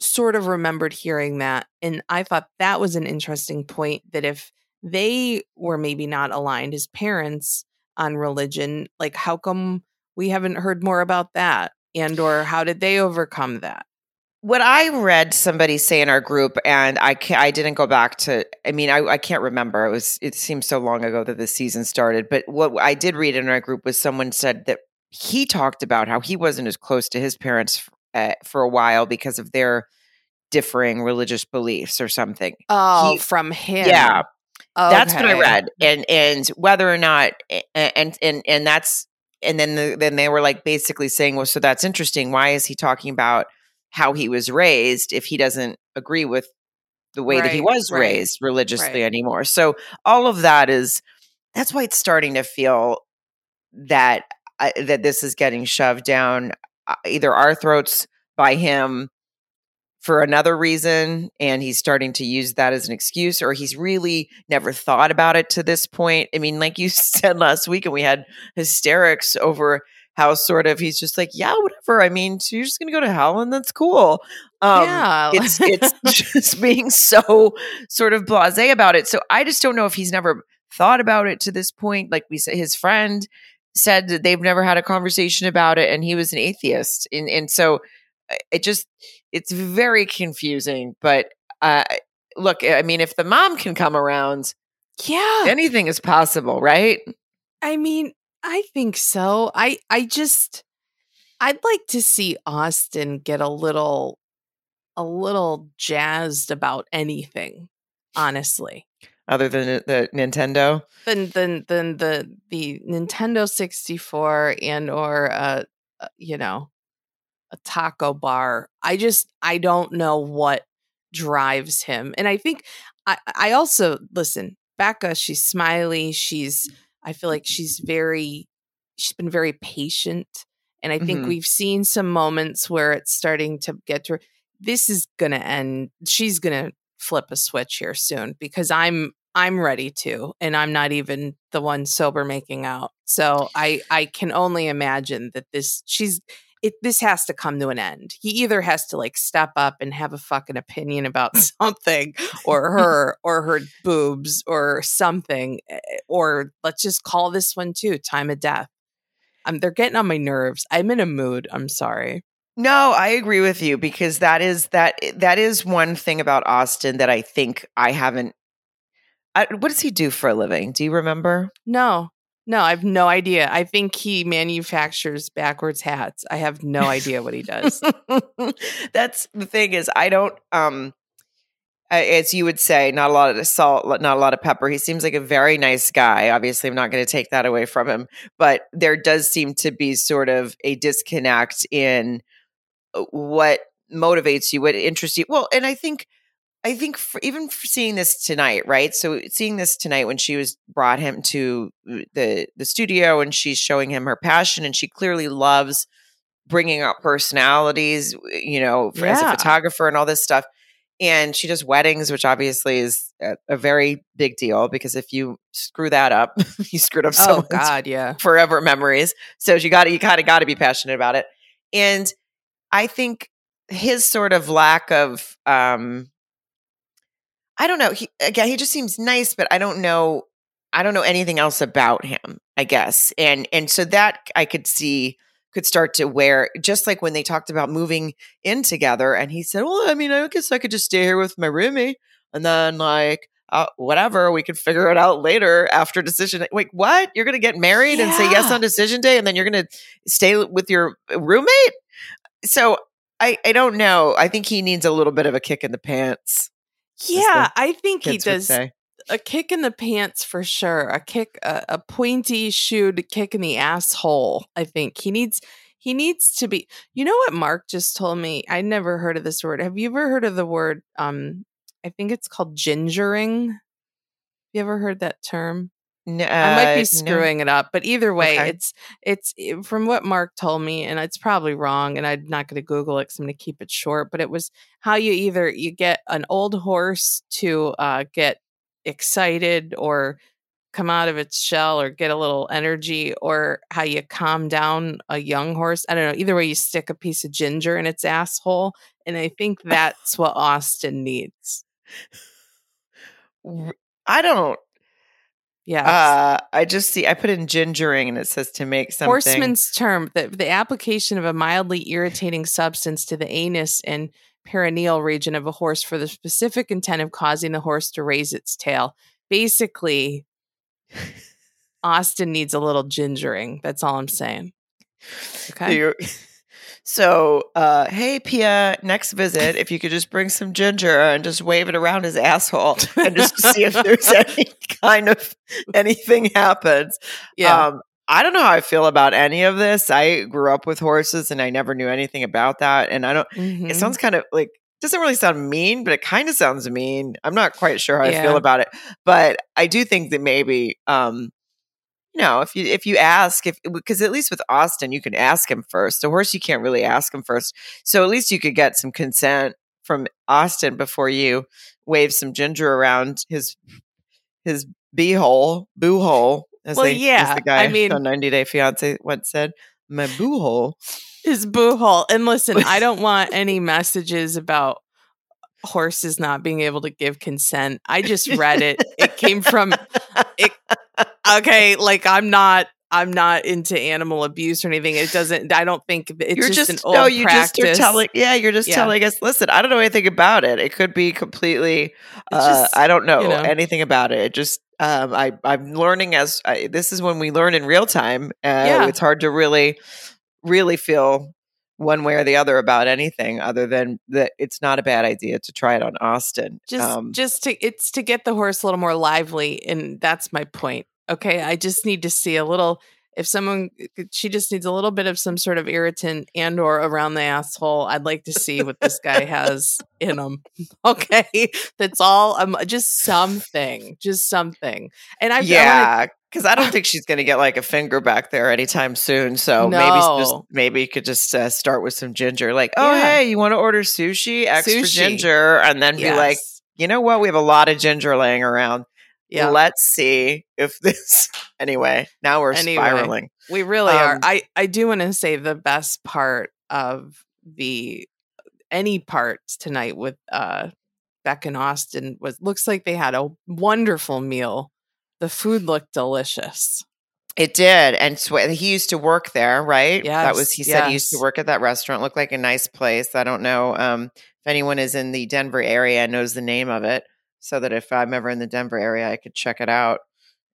B: sort of remembered hearing that and I thought that was an interesting point that if they were maybe not aligned as parents on religion, like how come we haven't heard more about that? and or how did they overcome that?
A: what I read somebody say in our group, and I can I didn't go back to. I mean, I, I can't remember. It was it seems so long ago that the season started. But what I did read in our group was someone said that he talked about how he wasn't as close to his parents uh, for a while because of their differing religious beliefs or something.
B: Oh,
A: He-
B: from him.
A: Yeah, that's what I read, and and whether or not, and and and that's, and then the, then they were like basically saying, well, so that's interesting. Why is he talking about how he was raised if he doesn't agree with the way that he was
B: right,
A: raised religiously
B: right.
A: anymore? So all of that is that's why it's starting to feel that uh, that this is getting shoved down uh, either our throats by him for another reason and he's starting to use that as an excuse or he's really never thought about it to this point. I mean like you (laughs) said last week and we had hysterics over how sort of he's just like yeah whatever i mean so you're just gonna go to hell and that's cool. Um
B: yeah.
A: it's it's (laughs) just being so sort of blasé about it. So i just don't know if he's never thought about it to this point. Like we said his friend said that they've never had a conversation about it and he was an atheist and and so it just it's very confusing but uh look i mean if the mom can come around
B: yeah.
A: anything is possible right
B: I mean, I think so. I I just I'd like to see Austin get a little a little jazzed about anything, honestly.
A: other than the- nintendo
B: Than than than the the Nintendo 64 and or uh, uh you know, a taco bar. I just I don't know what drives him. And I think I I also listen, Becca, she's smiley, she's I feel like she's very she's been very patient and I think
A: Mhm.
B: we've seen some moments where it's starting to get to her. This is going to end she's going to flip a switch here soon because I'm I'm ready to and I'm not even the one sober making out. So I I can only imagine that this she's it this has to come to an end. He either has to like step up and have a fucking opinion about (laughs) something or her or her boobs or something eh, or let's just call this one too time of death. Um, they're getting on my nerves. I'm in a mood. I'm sorry.
A: No, I agree with you because that is that that is one thing about Austin that I think I haven't. I, what does he do for a living? Do you remember?
B: No, no, I have no idea. I think he manufactures backwards hats. I have no idea what he does. (laughs)
A: That's the thing is I don't. Um, as you would say, not a lot of salt, not a lot of pepper. He seems like a very nice guy. Obviously, I'm not going to take that away from him, but there does seem to be sort of a disconnect in uh, what motivates you, what interests you. Well, and I think, I think for, even for seeing this tonight, right? So seeing this tonight when she was brought him to uh, the the studio and she's showing him her passion, and she clearly loves bringing out personalities, you know, for, as a photographer and all this stuff. And she does weddings, which obviously is a, a very big deal because if you screw that up, (laughs) you screwed up
B: oh God, yeah.
A: forever memories. So you got you kind of got to be passionate about it. And I think his sort of lack of um I don't know, he again he just seems nice, but I don't know I don't know anything else about him, I guess. And and so that I could see could start to wear just like when they talked about moving in together and he said, "Well, I mean, I guess I could just stay here with my roommate, and then like uh, whatever, we could figure it out later after decision. Wait, what? You're going to get married and say yes on decision day, and then you're going to stay with your roommate? So I, I don't know. I think he needs a little bit of a kick in the pants.
B: Yeah, I think he does a kick in the pants for sure. A kick, a, a pointy shoed kick in the asshole. I think he needs. He needs to be. You know what Mark just told me? I never heard of this word. Have you ever heard of the word? Um, I think it's called gingering. You ever heard that term?
A: N-
B: I might
A: uh,
B: be
A: no.
B: screwing it up, but either way,
A: Okay.
B: it's it's it- from what Mark told me, and it's probably wrong, and I'm not going to Google it because I'm going to keep it short. But it was how you either you get an old horse to uh, get excited or come out of its shell or get a little energy, or how you calm down a young horse. I don't know. Either way, you stick a piece of ginger in its asshole, and I think (laughs) that's what Austin needs.
A: I don't.
B: Yeah.
A: Uh, I just see I put in gingering and it says to make something.
B: Horseman's term, the, the application of a mildly irritating substance to the anus and perineal region of a horse for the specific intent of causing the horse to raise its tail. Basically, (laughs) Austin needs a little gingering. That's all I'm saying. Okay.
A: So, uh, hey, Pia, next visit, if you could just bring some ginger and just wave it around his asshole and just see if (laughs) there's any kind of anything happens.
B: Yeah.
A: Um, I don't know how I feel about any of this. I grew up with horses and I never knew anything about that. And I don't,
B: Mhm.
A: it sounds kind of like, doesn't really sound mean, but it kind of sounds mean. I'm not quite sure how I feel about it, but I do think that maybe, um, you know, if you if you ask if because at least with Austin you can ask him first. The horse you can't really ask him first, so at least you could get some consent from Austin before you wave some ginger around his his beehole, boo hole. As
B: Well,
A: they, as
B: yeah,
A: the guy
B: I mean-
A: on 90 Day Fiance once said, "My boo hole."
B: his boo hole. And listen, I (laughs) don't want any messages about horses not being able to give consent. I (laughs) just read it. It came from it okay, like I'm not I'm not into animal abuse or anything. It doesn't I don't think it's
A: you're
B: just,
A: just,
B: an old
A: no, you
B: practice.
A: just are telling. Yeah, you're just
B: Yeah.
A: telling us. Listen, I don't know anything about it. It could be completely. Uh,
B: just,
A: I don't know,
B: you know.
A: anything about it. It just. Um, I I'm learning as I, this is when we learn in real time. Uh,
B: Yeah.
A: It's hard to really, really feel one way or the other about anything other than that it's not a bad idea to try it on Austin.
B: just
A: um,
B: just to it's to get the horse a little more lively and that's my point okay i just need to see a little if someone she just needs a little bit of some sort of irritant and or around the asshole i'd like to see what this guy has in him (laughs) okay that's all um just something just something and i
A: yeah, because I don't (laughs) think she's going to get like a finger back there anytime soon. So maybe just maybe you could just uh, start with some ginger. Like, oh
B: Yeah.
A: hey, you want to order sushi, extra
B: Sushi.
A: ginger, and then be like, you know what? We have a lot of ginger laying around.
B: Yeah
A: Let's see if this. (laughs) anyway, now we're
B: Anyway.
A: spiraling.
B: We really are.
A: Um,
B: I I do want to say the best part of the any parts tonight with uh Becca and Austin was looks like they had a wonderful meal. The food looked delicious.
A: It did, and he used to work there, right? yeah that was. He said he used to work at that restaurant. Looked like a nice place. I don't know um, if anyone is in the Denver area and knows the name of it, so that if I'm ever in the Denver area, I could check it out.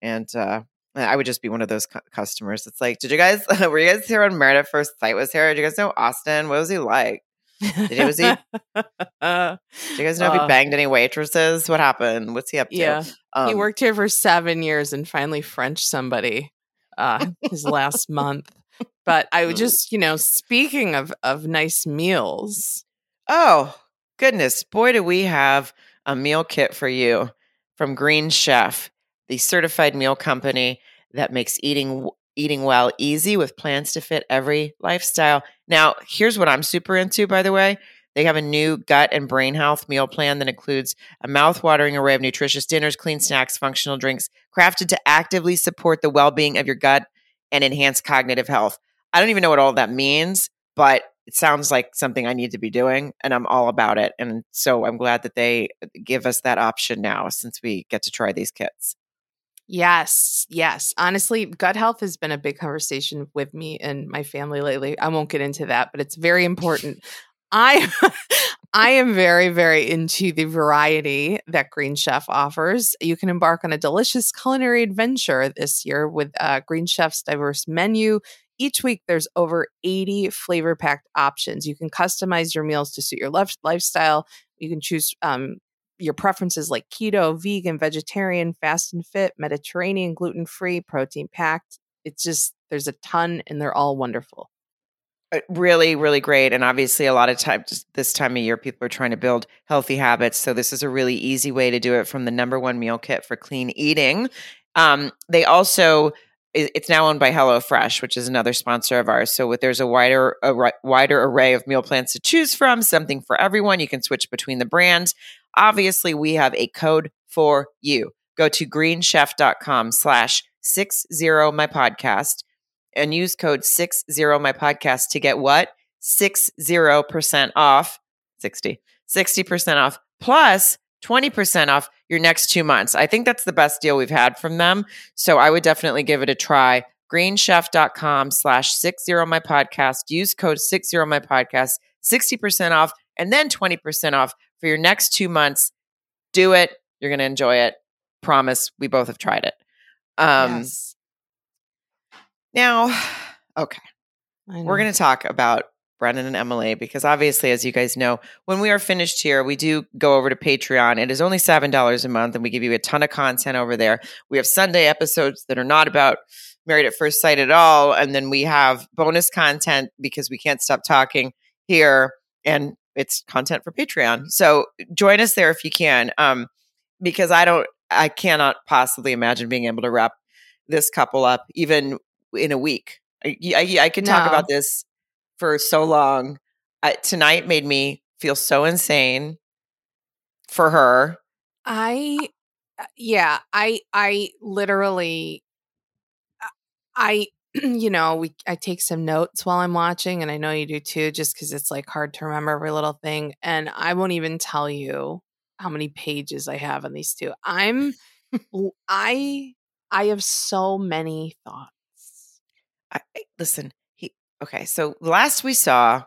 A: And uh, I would just be one of those cu- customers. It's like, did you guys (laughs) were you guys here when Married at First Sight was here? Did you guys know Austin? What was he like? Did he- was he- (laughs)
B: Uh,
A: Do you guys know if
B: Uh,
A: he banged any waitresses? What happened? What's he up to?
B: yeah,
A: Um,
B: he worked here for seven years and finally French somebody uh, his last month. But I would (laughs) just, you know, speaking of of nice meals,
A: Oh, goodness. Boy, do we have a meal kit for you from Green Chef, the certified meal company that makes eating eating well easy with plans to fit every lifestyle. Now, here's what I'm super into, by the way. They have a new gut and brain health meal plan that includes a mouth-watering array of nutritious dinners, clean snacks, functional drinks, crafted to actively support the well-being of your gut and enhance cognitive health. I don't even know what all that means, but it sounds like something I need to be doing, and I'm all about it. And so I'm glad that they give us that option now since we get to try these kits.
B: Yes, yes. Honestly, gut health has been a big conversation with me and my family lately. I won't get into that, but it's very important. I (laughs) I am very very into the variety that Green Chef offers. You can embark on a delicious culinary adventure this year with uh, Green Chef's diverse menu. Each week, there's over 80 flavor packed options. You can customize your meals to suit your lif- lifestyle. You can choose um, your preferences like keto, vegan, vegetarian, fast and fit, Mediterranean, gluten free, protein packed. It's just, there's a ton and they're all wonderful.
A: Uh, Really, really great. And obviously, a lot of times this time of year, people are trying to build healthy habits. So, this is a really easy way to do it from the number one meal kit for clean eating. Um, they also, it's now owned by HelloFresh, which is another sponsor of ours. So, there's a wider, a wider array of meal plans to choose from, something for everyone. You can switch between the brands. Obviously, we have a code for you. Go to greenchef.com slash 60 my podcast and use code 60 my podcast to get what 60% off 60 60% off plus 20% off your next two months. I think that's the best deal we've had from them. So I would definitely give it a try. Greenchef.com slash six zero my podcast. Use code six zero my podcast, 60% off, and then 20% off for your next two months. Do it. You're going to enjoy it. Promise. We both have tried it. Um,
B: yes.
A: Now, (sighs) okay. We're going to talk about Brennan and Emily because obviously, as you guys know, when we are finished here, we do go over to Patreon. It is only $7 a month, and we give you a ton of content over there. We have Sunday episodes that are not about Married at First Sight at all. And then we have bonus content because we can't stop talking here, and it's content for Patreon. So join us there if you can. Um, because I don't, I cannot possibly imagine being able to wrap this couple up even in a week. I, I, I could talk
B: No.
A: about this for so long. I, tonight made me feel so insane for her.
B: I uh, yeah, I I literally uh, I (clears throat) you know, we I take some notes while I'm watching and I know you do too just cuz it's like hard to remember every little thing and I won't even tell you how many pages I have on these two. I'm I I have so many thoughts.
A: I, listen, okay. So last we saw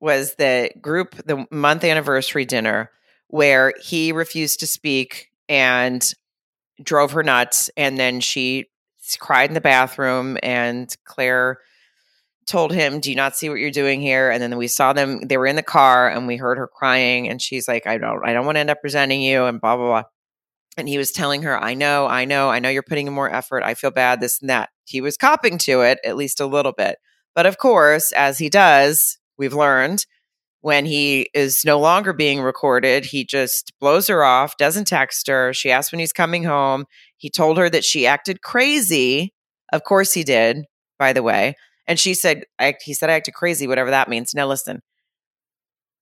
A: was the group, the month anniversary dinner, where he refused to speak and drove her nuts, and then she cried in the bathroom, and Claire told him, "Do you not see what you're doing here?" And then we saw them; they were in the car, and we heard her crying, and she's like, "I don't, I don't want to end up resenting you," and blah blah blah. And he was telling her, I know, I know, I know you're putting in more effort. I feel bad, this and that. He was copping to it, at least a little bit. But of course, as he does, we've learned when he is no longer being recorded, he just blows her off, doesn't text her. She asks when he's coming home. He told her that she acted crazy. Of course he did, by the way. And she said, I, he said I acted crazy, whatever that means. Now listen,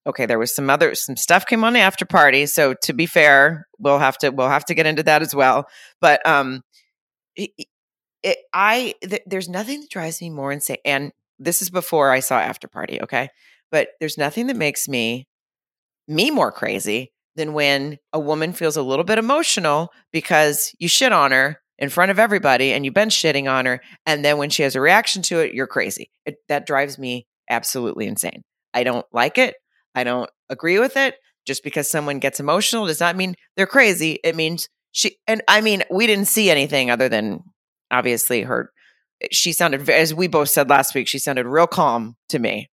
A: okay there was some other some stuff came on the after party so to be fair we'll have to we'll have to get into that as well but um it, it, i th- there's nothing that drives me more insane and this is before i saw after party okay but there's nothing that makes me me more crazy than when a woman feels a little bit emotional because you shit on her in front of everybody and you've been shitting on her and then when she has a reaction to it you're crazy it, that drives me absolutely insane i don't like it I don't agree with it. Just because someone gets emotional does not mean they're crazy. It means she, and I mean, we didn't see anything other than obviously her. She sounded, as we both said last week, she sounded real calm to me.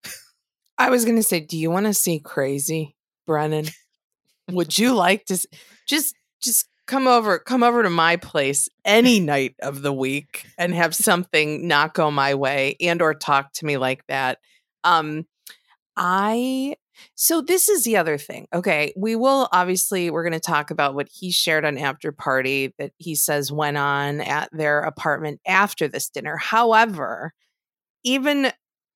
B: I was going to say, do you want to see crazy, Brennan? Would you like to just just come over come over to my place any night of the week and have something not go my way and or talk to me like that? Um I so this is the other thing. Okay, we will obviously we're going to talk about what he shared on after party that he says went on at their apartment after this dinner. However, even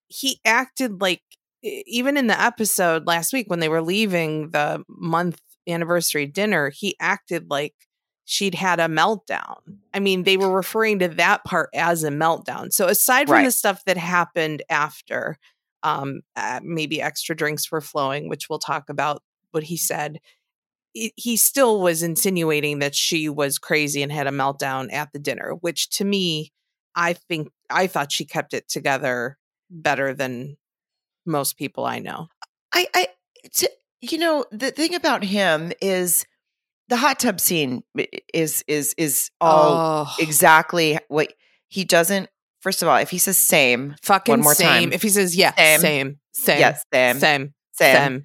B: he acted like even in the episode last week when they were leaving the month anniversary dinner, he acted like she'd had a meltdown. I mean, they were referring to that part as a meltdown. So aside from
A: Right.
B: the stuff that happened after, um, uh, maybe extra drinks were flowing, which we'll talk about what he said. He he still was insinuating that she was crazy and had a meltdown at the dinner, which to me, I think I thought she kept it together better than most people I know.
A: I, I, t- you know, the thing about him is the hot tub scene is, is, is all
B: oh,
A: exactly what he doesn't. First of all, if he says same,
B: fucking
A: more
B: same.
A: time.
B: If he says yeah,
A: Same.
B: same, same,
A: yes, same,
B: same,
A: same,
B: same.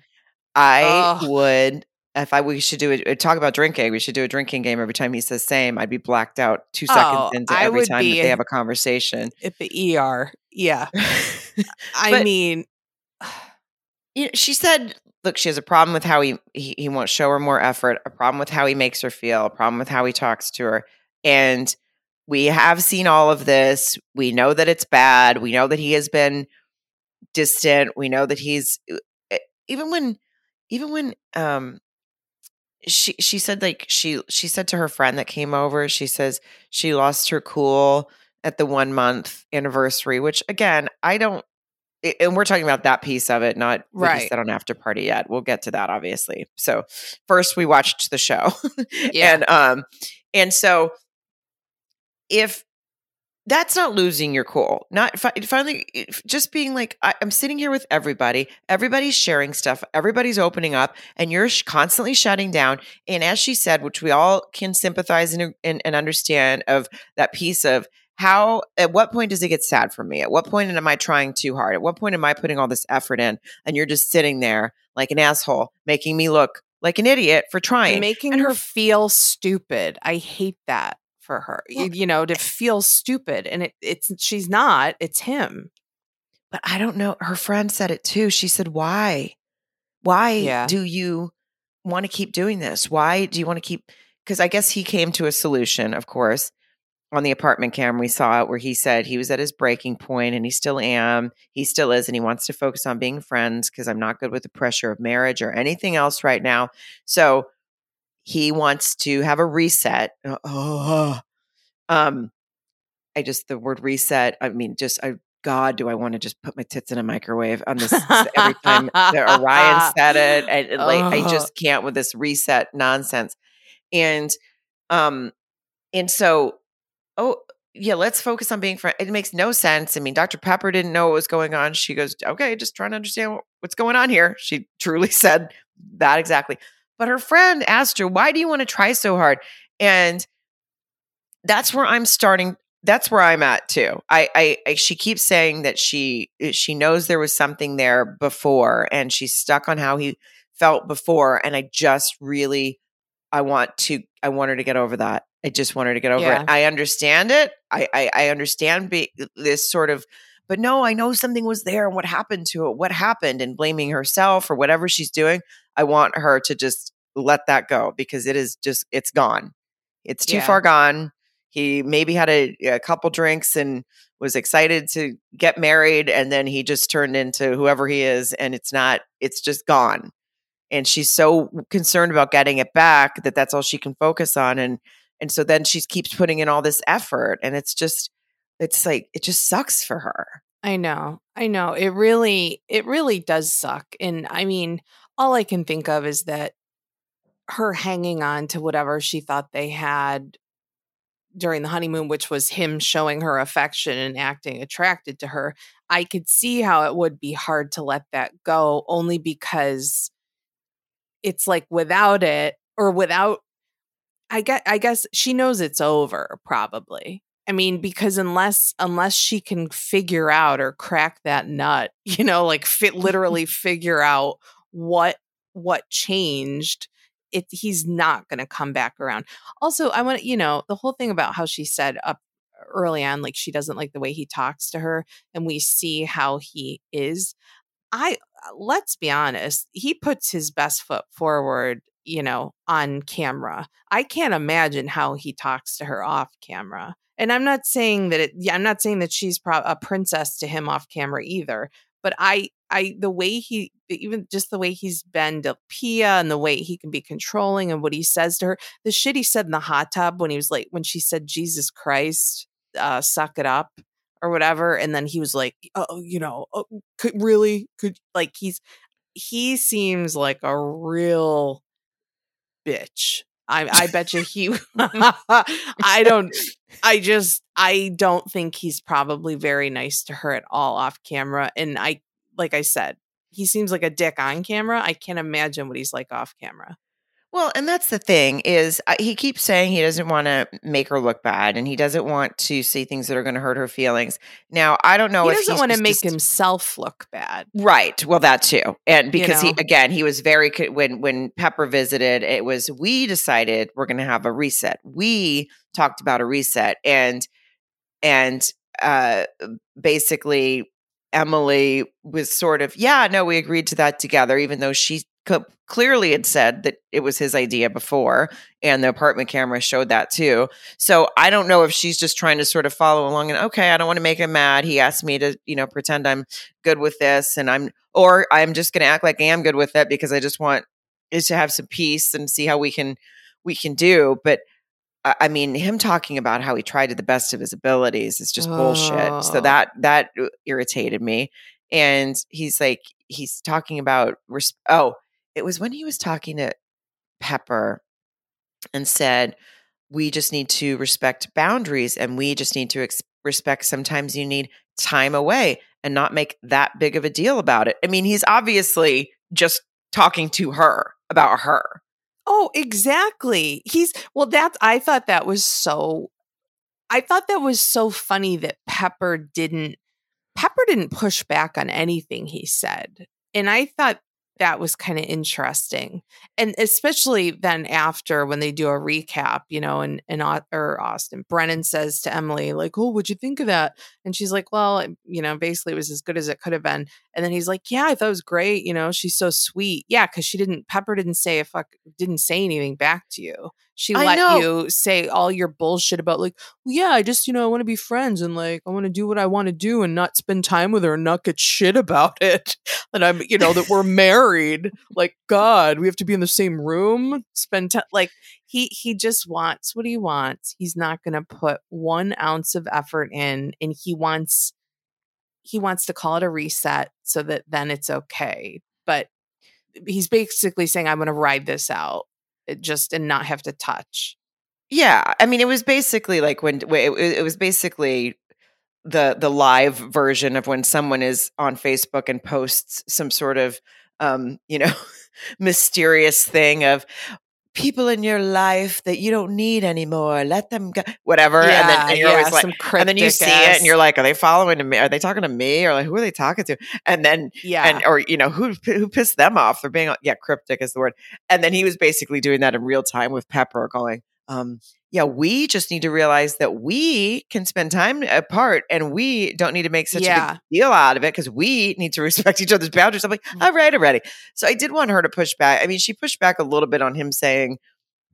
A: I
B: Ugh.
A: would if I we should do a talk about drinking. We should do a drinking game every time he says same. I'd be blacked out two seconds
B: Oh,
A: into
B: I
A: every time that they have a conversation.
B: At the ER, yeah. (laughs) I
A: But-
B: mean, (sighs)
A: you know, she said, "Look, she has a problem with how he, he he won't show her more effort. A problem with how he makes her feel. A problem with how he talks to her." And we have seen all of this. We know that it's bad. We know that he has been distant. We know that he's even when even when um she she said like she she said to her friend that came over she says she lost her cool at the one month anniversary which again i don't and we're talking about that piece of it, not
B: Right.
A: said on after party yet. We'll get to that, obviously. So first we watched the show. (laughs)
B: Yeah.
A: and um and so if that's not losing your cool not fi- finally just being like I, i'm sitting here with everybody everybody's sharing stuff everybody's opening up and you're constantly shutting down. And as she said which we all can sympathize and, and, and understand of that piece of how at what point does it get sad for me? At what point am i trying too hard? At what point am i putting all this effort in and you're just sitting there like an asshole making me look like an idiot for trying
B: making
A: And
B: her- feel stupid. I hate that for her. You- know, to eh feel stupid, and it, it's she's not. It's him.
A: But I don't know. Her friend said it too. She said, Why? Why
B: Yeah.
A: do you want to keep doing this? Why do you want to keep? Because I guess he came to a solution, of course, on the apartment cam. We saw it where he said he was at his breaking point and he still am. He still is. And he wants to focus on being friends because I'm not good with the pressure of marriage or anything else right now. So he wants to have a reset. Oh, um, I just the word reset. I mean, just I God, do I want to just put my tits in a microwave on this every time that Orion (laughs) said it? And, and, like I just can't with this reset nonsense. And um, and so oh yeah, let's focus on being friends. It makes no sense. I mean, Dr. Pepper didn't know what was going on. She goes, okay, just trying to understand what, what's going on here. She truly (laughs) said that exactly. But her friend asked her, why do you want to try so hard? And that's where I'm starting. That's where I'm at too. I, I, I she keeps saying that she eh, she knows there was something there before, and she's stuck on how he felt before. And I just really, I want to, I want her to get over that. I just want her to get over
B: Yeah.
A: it. I understand it. I, I, I understand be, this sort of, but no, I know something was there and what happened to it. What happened and blaming herself or whatever she's doing. I want her to just let that go because it is just, it's gone. It's too
B: Yeah.
A: far gone. He maybe had a, a couple drinks and was excited to get married. And then he just turned into whoever he is. And it's not, it's just gone. And she's so concerned about getting it back that that's all she can focus on. And, and so then she keeps putting in all this effort. And it's just, it's like, it just sucks for her.
B: I know. I know. It really it really does suck. And I mean, all I can think of is that her hanging on to whatever she thought they had during the honeymoon, which was him showing her affection and acting attracted to her. I could see how it would be hard to let that go only because it's like without it or without I guess I guess she knows it's over probably. I mean because unless unless she can figure out or crack that nut, (laughs) you know, like fit (laughs) literally figure out what what changed, it he's not going to come back around. Also, I want you know, the whole thing about how she said up early on like she doesn't like the way he talks to her and we see how he is. I uh, let's be honest, he puts his best foot forward, you know, on camera. I can't imagine how he talks to her off camera. And I'm not saying that it yeah, I'm not saying that she's pro- a princess to him off camera either, but I I the way he even just the way he's been to Pia and the way he can be controlling and what he says to her, the shit he said in the hot tub when he was like when she said Jesus Christ, uh suck it up or whatever and then he was like oh you know oh, could really? Could like he's he seems like a real bitch i i bet you he (laughs) i don't i just i don't think he's probably very nice to her at all off camera and i like i said he seems like a dick on camera i can't imagine what he's like off camera
A: Well, and that's the thing is uh, he keeps saying he doesn't want to make her look bad and he doesn't want to say things that are going to hurt her feelings. Now, I don't know
B: he doesn't want to make
A: just-
B: himself look bad
A: Right. Well, that too. And because he
B: know?
A: again, he was very when when Pepper visited, it was we decided we're going to have a reset. We talked about a reset and and uh basically Emily was sort of, yeah, no, we agreed to that together even though she co- clearly had said that it was his idea before and the apartment camera showed that too. So I don't know if she's just trying to sort of follow along and okay, I don't want to make him mad. He asked me to, you know, pretend I'm good with this and I'm or I'm just going to act like I am good with it because I just want is to have some peace and see how we can we can do, but I I mean, him talking about how he tried to the best of his abilities is just bullshit. So
B: Oh.
A: that that uh, irritated me. and he's like he's talking about res- oh it was when he was talking to pepper and said we just need to respect boundaries and we just need to ex- respect sometimes you need time away and not make that big of a deal about it i mean he's obviously just talking to her about her
B: Oh, exactly. He's well that's I thought that was so I thought that was so funny that Pepper didn't Pepper didn't push back on anything he said. And I thought that was kind of interesting. And especially then after when they do a recap, you know, and, and, or Austin, Brennan says to Emily, like, oh, what'd you think of that? And she's like, well, you know, basically it was as good as it could have been. And then he's like, yeah, I thought it was great. You know, she's so sweet. Yeah. Cause she didn't, Pepper didn't say a fuck, didn't say anything back to you. She
A: I
B: let
A: know.
B: you say all your bullshit about like, well, yeah, I just, you know, I want to be friends and like I want to do what I want to do and not spend time with her and not get shit about it. (laughs) And I'm, you know, that we're married. Like, God, we have to be in the same room, spend time like he he just wants what he wants. He's not gonna put one ounce of effort in and he wants he wants to call it a reset so that then it's okay. But he's basically saying, I'm gonna ride this out just and not have to touch.
A: Yeah, I mean, it was basically like when it, was basically the the live version of when someone is on Facebook and posts some sort of um, you know (laughs) mysterious thing of people in your life that you don't need anymore. Let them go, whatever.
B: Yeah,
A: and then and you're
B: yeah,
A: always like,
B: some
A: and then you see
B: cryptic
A: it, and you're like, are they following to me? Are they talking to me, or like who are they talking to? And then
B: yeah.
A: and or you know who who pissed them off they're being yeah cryptic is the word and then he was basically doing that in real time with pepper going um yeah we just need to realize that we can spend time apart and we don't need to make such a big deal out of it because we need to (laughs) respect each other's boundaries i'm like
B: Mm.
A: all right already so i did want her to push back i mean she pushed back a little bit on him saying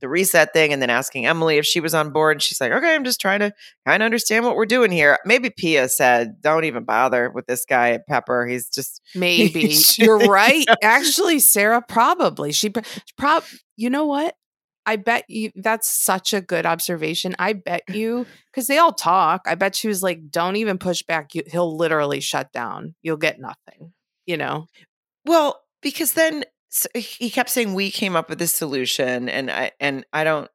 A: the reset thing and then asking emily if she was on board and she's like okay i'm just trying to kind of understand what we're doing here maybe pia said don't even bother with this guy at pepper he's just (laughs)
B: Maybe you're (laughs) right. Actually, Sarah probably she pr- prob. You know what? I bet you that's such a good observation. I bet (laughs) you because they all talk. I bet she was like, "Don't even push back. You, he'll literally shut down. You'll get nothing." You know?
A: Well, because then s he kept saying we came up with this solution, and I and I don't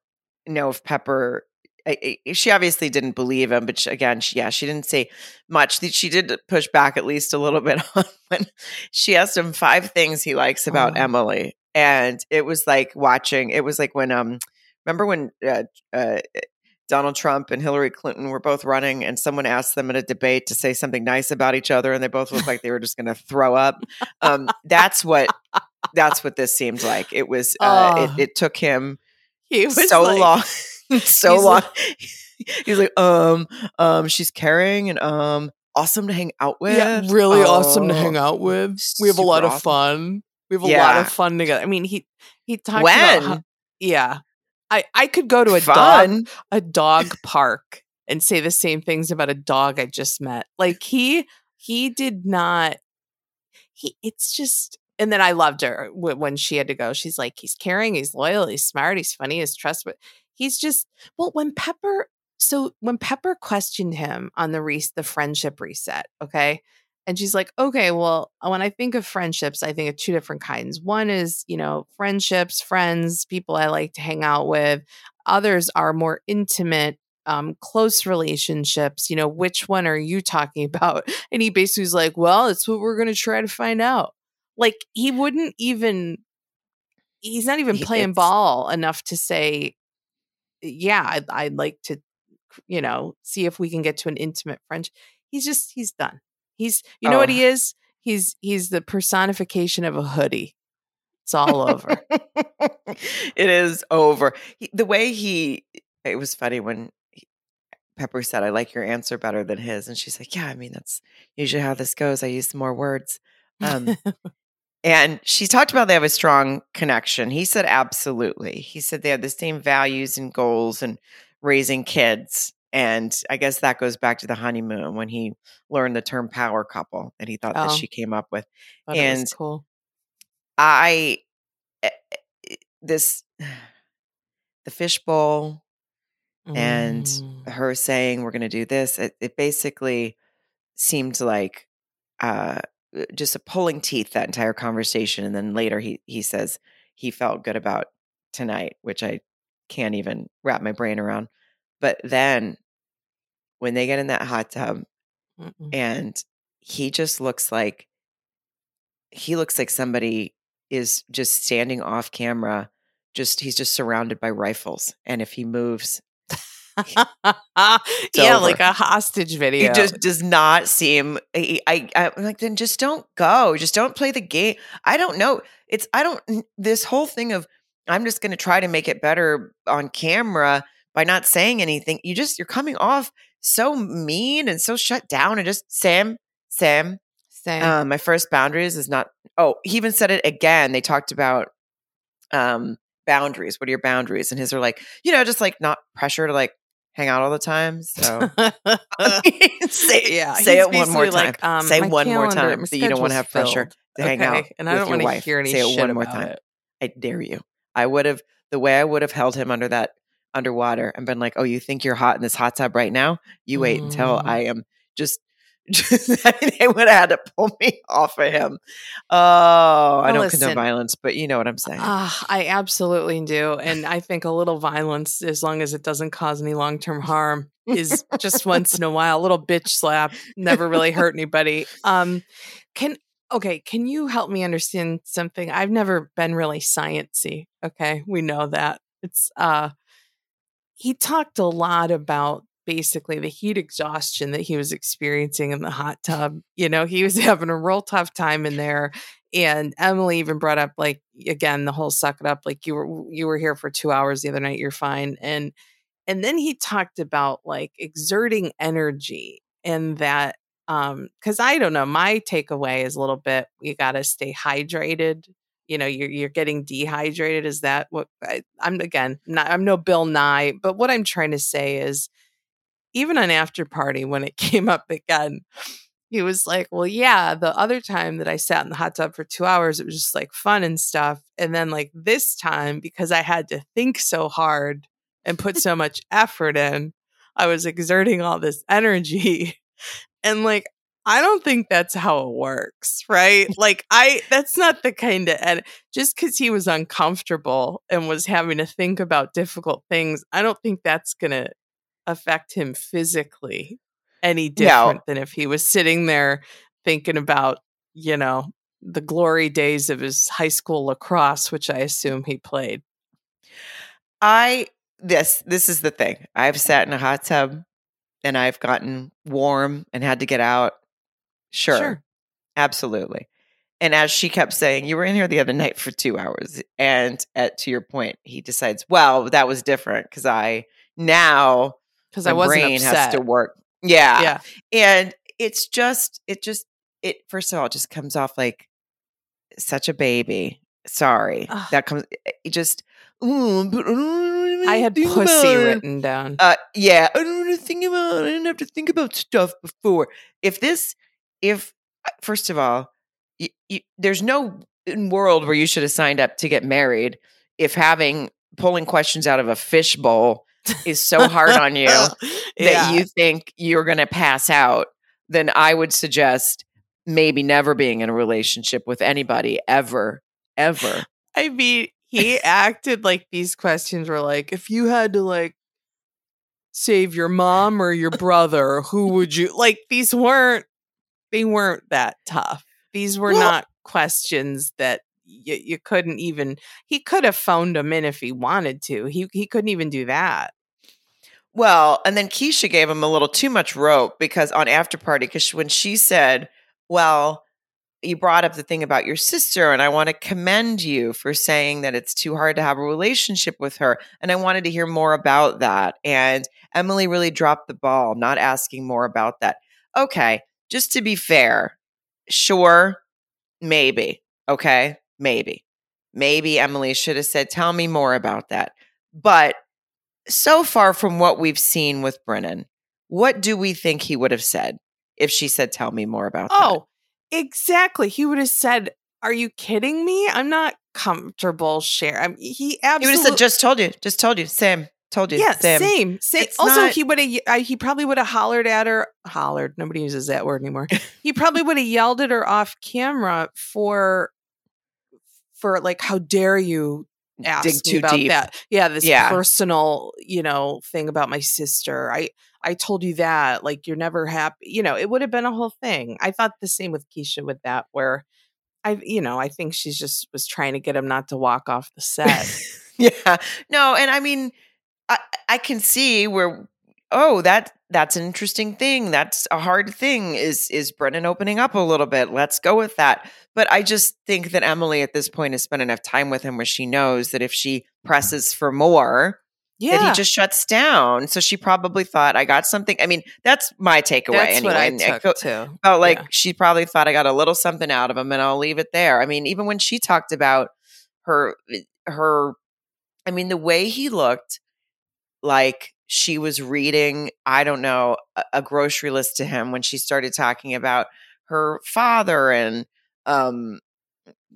A: know if Pepper. I, I- she obviously didn't believe him, but she, again, she, yeah, she didn't say much. She did push back at least a little bit (laughs) on when she asked him five things he likes about
B: Oh.
A: Emily, and it was like watching. It was like when um, remember when uh, uh, Donald Trump and Hillary Clinton were both running, and someone asked them in a debate to say something nice about each other, and they both looked like they were just going to throw up. Um, that's what that's what this seemed like. It was. Uh,
B: Oh.
A: it, it took him
B: He was
A: so
B: like-
A: long, (laughs) (laughs) so long.
B: like- (laughs)
A: he's like, um, um, she's caring and um, awesome to hang out with.
B: Yeah, really awesome to hang
A: Oh,
B: out with. We have a lot
A: super
B: of fun. We have a lot of fun together. I mean, he he talks
A: When
B: about how, yeah. I I could go to a dog a dog (laughs) park and say the same things about a dog I just met. Like he he did not he it's just and then I loved her wh- when she had to go. She's like he's caring, he's loyal, he's smart, he's funny, he's trustworthy. He's just well when Pepper so when Pepper questioned him on the re- the friendship reset, okay? And she's like, okay, well, when I think of friendships, I think of two different kinds. One is, you know, friendships, friends, people I like to hang out with. Others are more intimate um close relationships you know which one are you talking (laughs) about? And he basically was like well it's what we're going to try to find out. Like he wouldn't even he's not even playing
A: it's-
B: ball enough to say yeah I'd, I'd like to you know see if we can get to an intimate friendship. He's just he's done he's you know what
A: Oh.
B: he is he's he's the personification of a hoodie it's all over (laughs)
A: it is over. He, the way he, it was funny when he, Pepper said, "I like your answer better than his," and she's like, "Yeah, I mean that's usually how this goes. I use more words." Um, (laughs) and she talked about they have a strong connection. He said, "Absolutely." He said they have the same values and goals and raising kids. And I guess that goes back to the honeymoon when he learned the term power couple that he thought that
B: Oh.
A: she came up with.
B: Thought it
A: And-
B: cool
A: I eh, eh, this the fishbowl and
B: Mm.
A: her saying we're going to do this it, it basically seemed like uh uh, just a pulling teeth that entire conversation. And then later he he says he felt good about tonight, which I can't even wrap my brain around. But then when they get in that hot tub
B: Mm-mm.
A: and he just looks like he looks like somebody is just standing off camera just he's just surrounded by rifles and if he moves (laughs)
B: yeah,
A: over.
B: like a hostage video.
A: he just does not seem I, I i'm like then just don't go just don't play the game i don't know it's i don't this whole thing of i'm just going to try to make it better on camera by not saying anything you just you're coming off so mean and so shut down and just sam sam
B: Sam.
A: um, my first boundaries is not. Oh, he even said it again. They talked about um, boundaries. What are your boundaries? And his are like, you know, just like not pressure to like hang out all the time. So (laughs) (laughs) say,
B: yeah,
A: say it one more time.
B: like, um,
A: say one more time that you don't want to have pressure
B: filled.
A: to hang out
B: Okay, and I don't want to hear any
A: say it one more time.
B: it.
A: I dare you. I would have the way I would have held him under that underwater and been like, "Oh, you think you're hot in this hot tub right now? You wait until
B: Mm.
A: I am just." (laughs) just (laughs) they would have had to pull me (laughs) off of him. Oh, I don't
B: listen,
A: condone violence, but you know what I'm saying.
B: Ah, I absolutely do. And I think a little violence, as long as it doesn't cause any long term harm, is just once in a while. A little bitch slap never really hurt anybody. Um, can okay, can you help me understand something? I've never been really sciency. Okay, we know that. It's uh he talked a lot about basically the heat exhaustion that he was experiencing in the hot tub. You know, he was (laughs) having a real tough time in there. And Emily even brought up like again the whole suck it up, like you were you were here for two hours the other night, you're fine. And and then he talked about like exerting energy and that um because I don't know, my takeaway is a little bit you gotta stay hydrated. You know, you're you're getting dehydrated. Is that what I, I'm again? Not, I'm no Bill Nye, but what I'm trying to say is, even on after party when it (laughs) came up again, he was like, "Well, yeah, the other time that I sat in the hot tub for two hours, it was just like fun and stuff, and then like this time because I had to think so hard and put so much effort in, I was exerting all this energy, (laughs) and like." I don't think that's how it works, right? (laughs) Like I that's not the kind of and just cuz he was uncomfortable and was having to think about difficult things, I don't think that's going to affect him physically any different than if he was sitting there thinking about, you know, the glory days of his high school lacrosse, which I assume he played.
A: I this this is the thing. I've sat in a hot tub and I've gotten warm and had to get out. Sure.
B: Sure.
A: Absolutely. And as she kept saying, you were in here the other night for two hours. And at to your point, he decides, well, that was different because I now
B: Because
A: my
B: I wasn't
A: brain
B: upset.
A: has to work. Yeah.
B: yeah.
A: And it's just, it just, it first of all, it just comes off like such a baby. Sorry.
B: Ugh.
A: That comes eh, it just "Ooh, but I don't
B: I had pussy written down.
A: Uh, yeah, I don't want to think about. I didn't have to think about stuff before. If this, if uh, first of all, y y there's no world where you should have signed up to get married if having pulling questions out of a fishbowl is so hard on you (laughs) that
B: yeah.
A: you think you're going to pass out. Then I would suggest maybe never being in a relationship with anybody ever, ever.
B: I mean, he (laughs) acted like these questions were like, if you had to like save your mom or your brother, who would you like? These weren't they weren't that tough. These were
A: Well-
B: not questions that you, you couldn't even. He could have phoned him in if he wanted to. He he couldn't even do that.
A: Well, and then Keshia gave him a little too much rope because on after party, because when she said, "Well, you brought up the thing about your sister, and I want to commend you for saying that it's too hard to have a relationship with her," and I wanted to hear more about that. And Emily really dropped the ball, not asking more about that. Okay, just to be fair, sure, maybe, okay, maybe, maybe Emily should have said, "Tell me more about that," but so far from what we've seen with Brennan, what do we think he would have said if she said, Tell me more about that?
B: Oh, exactly. He would have said, "Are you kidding me? I'm not comfortable share." I mean, he
A: he would have said, Just told you, just told you, Sam, told you.
B: Yeah,
A: same.
B: same.
A: It's
B: Also,
A: not-
B: he would have. Uh, he probably would have hollered at her. Hollered. Nobody uses that word anymore. (laughs) he probably would have yelled at her off camera for, for like, how dare you ask
A: Dig
B: me about
A: deep.
B: that? Yeah, this
A: Yeah.
B: personal, you know, thing about my sister. I I told you that. Like, you're never happy. You know, it would have been a whole thing. I thought the same with Keshia with that, where. I, you know, I think she's just was trying to get him not to walk off the set. (laughs)
A: yeah. No, and I mean, I, I can see where. Oh, that that's an interesting thing. That's a hard thing. Is is Brennan opening up a little bit? Let's go with that. But I just think that Emily at this point has spent enough time with him where she knows that if she presses for more,
B: yeah,
A: that he just shuts down. So she probably thought, I got something. I mean, that's my takeaway
B: that's
A: anyway.
B: what I
A: And
B: took
A: go-
B: too.
A: felt like
B: Yeah.
A: she probably thought I got a little something out of him and I'll leave it there. I mean, even when she talked about her eh, her I mean, the way he looked like she was reading, I don't know, a, a grocery list to him when she started talking about her father and um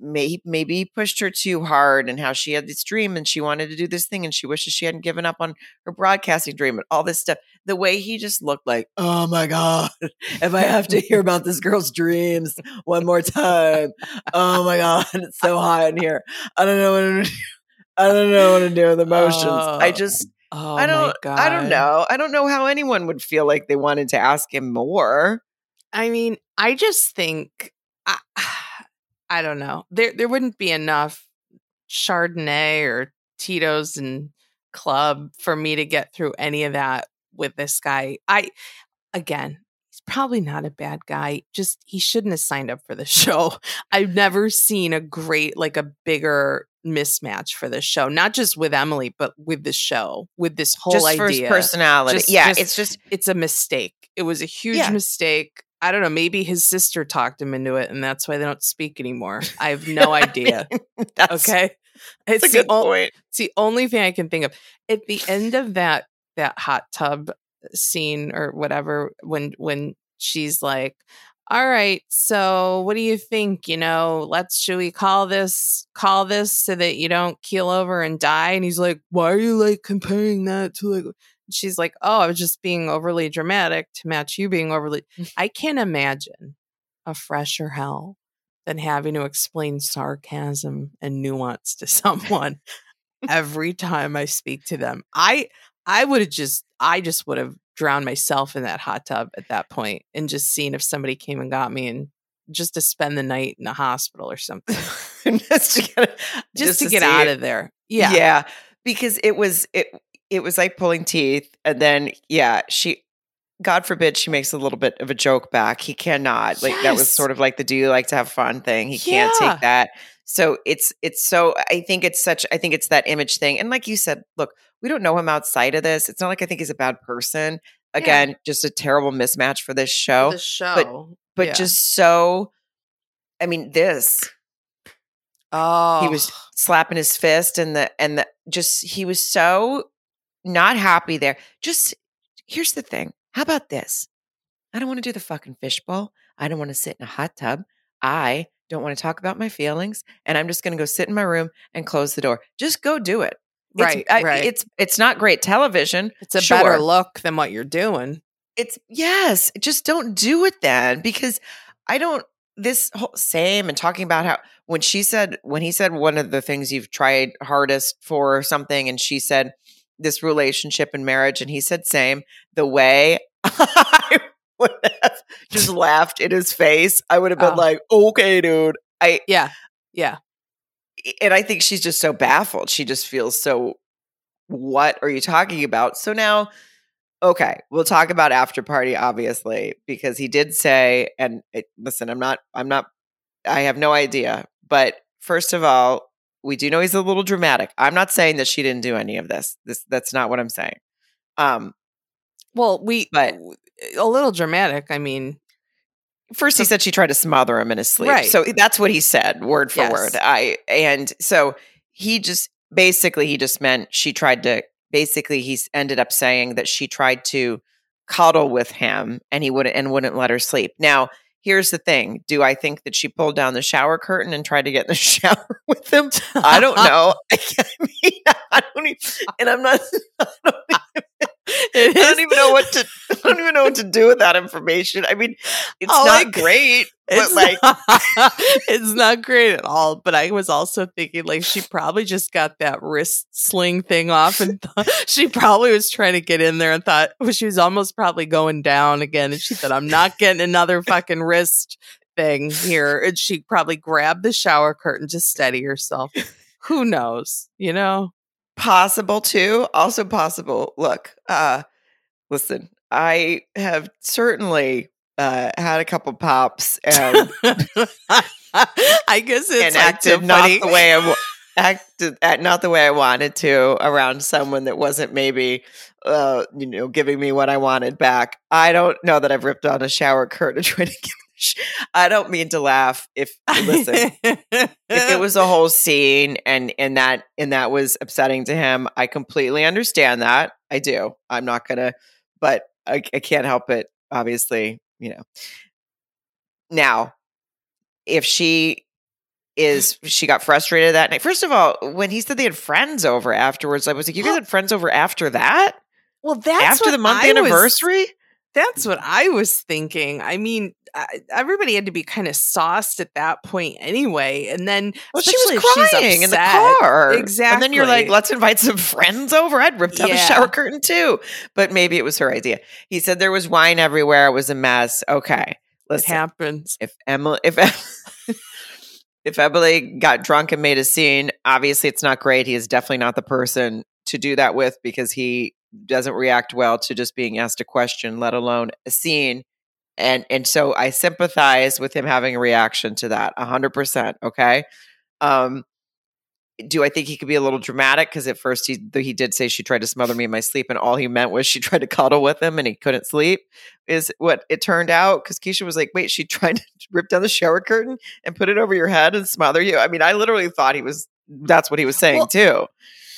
A: may, maybe he pushed her too hard and how she had this dream and she wanted to do this thing and she wishes she hadn't given up on her broadcasting dream and all this stuff. The way he just looked like, oh my God, (laughs) if I have to hear (laughs) about this girl's dreams one more time, oh my God, (laughs) it's so hot in here. I don't know what to do. I don't know what to do with emotions. I
B: Oh,
A: just,
B: Oh
A: I don't! I don't know. I don't know how anyone would feel like they wanted to ask him more.
B: I mean, I just think I, (sighs) I don't know. There there wouldn't be enough Chardonnay or Tito's and club for me to get through any of that with this guy. I again, he's probably not a bad guy. Just he shouldn't have signed up for the (laughs) show. I've never seen a great like a bigger mismatch for this show. Not just with Emily, but with the show, with this whole
A: just
B: idea.
A: personality.
B: Just-
A: yeah,
B: just-
A: it's just
B: it's a mistake. It was a huge
A: Yeah.
B: mistake. I don't know. Maybe his sister talked him into it, and that's why they don't speak anymore. I have (laughs) no idea. (laughs)
A: that's,
B: Okay, it's
A: a
B: the,
A: good
B: o-
A: point.
B: it's the only thing I can think of. At the end of that that hot tub scene or whatever, when when she's like, "All right, so what do you think? You know, let's should we call this call this so that you don't keel over and die?" And he's like, "Why are you like comparing that to like?" She's like, "Oh, I was just being overly dramatic to match you being overly." (laughs) I can't imagine a fresher hell than having to explain sarcasm and nuance to (laughs) someone every time I speak to them. I I would have just I just would have drowned myself in that hot tub at that point and just seeing if somebody came and got me and just to spend the night in a hospital or something. (laughs)
A: just to get, (laughs)
B: Just, to,
A: to
B: get out
A: it.
B: of there. Yeah.
A: yeah, because it was it it was like pulling teeth, and then yeah, she. God forbid she makes a little bit of a joke back. He cannot. Like that was sort of like the do you like to have fun thing. He can't take that. So it's it's so I think it's such I think it's that image thing. And like you said, look, we don't know him outside of this. It's not like I think he's a bad person. Again, just a terrible mismatch for this show.
B: The show.
A: but
B: yeah.
A: just so I mean, this
B: oh
A: he was slapping his fist and the and the just he was so not happy there just here's the thing how about this i don't want to do the fucking fishbowl i don't want to sit in a hot tub i don't want to talk about my feelings and i'm just going to go sit in my room and close the door just go do it It's-
B: Right,
A: I-
B: right.
A: it's it's not great television
B: it's a
A: sure.
B: better look than what you're doing.
A: it's yes just don't do it then because i don't this whole same and talking about how when she said when he said one of the things you've tried hardest for or something and she said this relationship and marriage and he said same the way (laughs) i would have just laughed in his face i would have been
B: Oh.
A: like okay dude i
B: Yeah. Yeah.
A: and I think she's just so baffled. She just feels so, what are you talking about? So now, okay, we'll talk about after party, obviously, because he did say, and it, listen, I'm not, I'm not, I have no idea. But first of all, we do know he's a little dramatic. I'm not saying that she didn't do any of this. This that's not what I'm saying. Um,
B: Well, we
A: But-
B: a little dramatic. I mean,
A: First, he said she tried to smother him in his sleep.
B: Right.
A: So that's what he said, word for
B: Yes.
A: word. I and so he just basically he just meant she tried to. Basically, he's ended up saying that she tried to cuddle with him, and he wouldn't and wouldn't let her sleep. Now, here's the thing: Do I think that she pulled down the shower curtain and tried to get in the (laughs) shower with him? I don't (laughs) know. (laughs) I mean, I don't even, and I'm not. I don't, even, (laughs) I don't even know what to. (laughs) I don't even know what to do with that information. I mean, it's
B: Oh,
A: not
B: like,
A: great, but
B: It's
A: like,
B: not, (laughs) it's not great at all. But I was also thinking, like, she probably just got that wrist sling thing off, and thought, she probably was trying to get in there and thought well, she was almost probably going down again. And she said, "I'm not getting another fucking wrist thing here." And she probably grabbed the shower curtain to steady herself. Who knows? You know.
A: Possible too. Also possible. Look, uh, listen, I have certainly uh, had a couple pops and, (laughs)
B: I guess it's
A: and acted not the way I acted not the way I wanted to around someone that wasn't maybe uh, you know giving me what I wanted back. I don't know that I've ripped on a shower curtain trying (laughs) to give. I don't mean to laugh. If listen, if it was a whole scene and and that and that was upsetting to him i completely understand that. I do. I'm not gonna but i, I can't help it obviously you know. Now if she is she got frustrated that night first of all when he said they had friends over afterwards i was like you guys had friends over after that?
B: Well, that's
A: after the month
B: I was-
A: anniversary?
B: That's what I was thinking. I mean, I, everybody had to be kind of sauced at that point anyway. And then,
A: well, she was crying in the car. And then you're like, let's invite some friends over. I'd ripped out the shower curtain too. But maybe it was her idea. He said there was wine everywhere. It was a mess. Okay.
B: It
A: Listen,
B: happens.
A: if Emily, if (laughs) if Emily got drunk and made a scene, obviously it's not great. He is definitely not the person to do that with because he doesn't react well to just being asked a question, let alone a scene. And and so I sympathize with him having a reaction to that, hundred percent. Okay. Um, do I think he could be a little dramatic? Because at first he he did say she tried to smother me in my sleep, and all he meant was she (laughs) tried to cuddle with him, and he couldn't sleep. Is what it turned out. Because Keshia was like, "Wait, she (laughs) tried to rip down the shower curtain and put it over your head and smother you." I mean, I literally thought he was. That's what he was saying
B: Well,
A: too.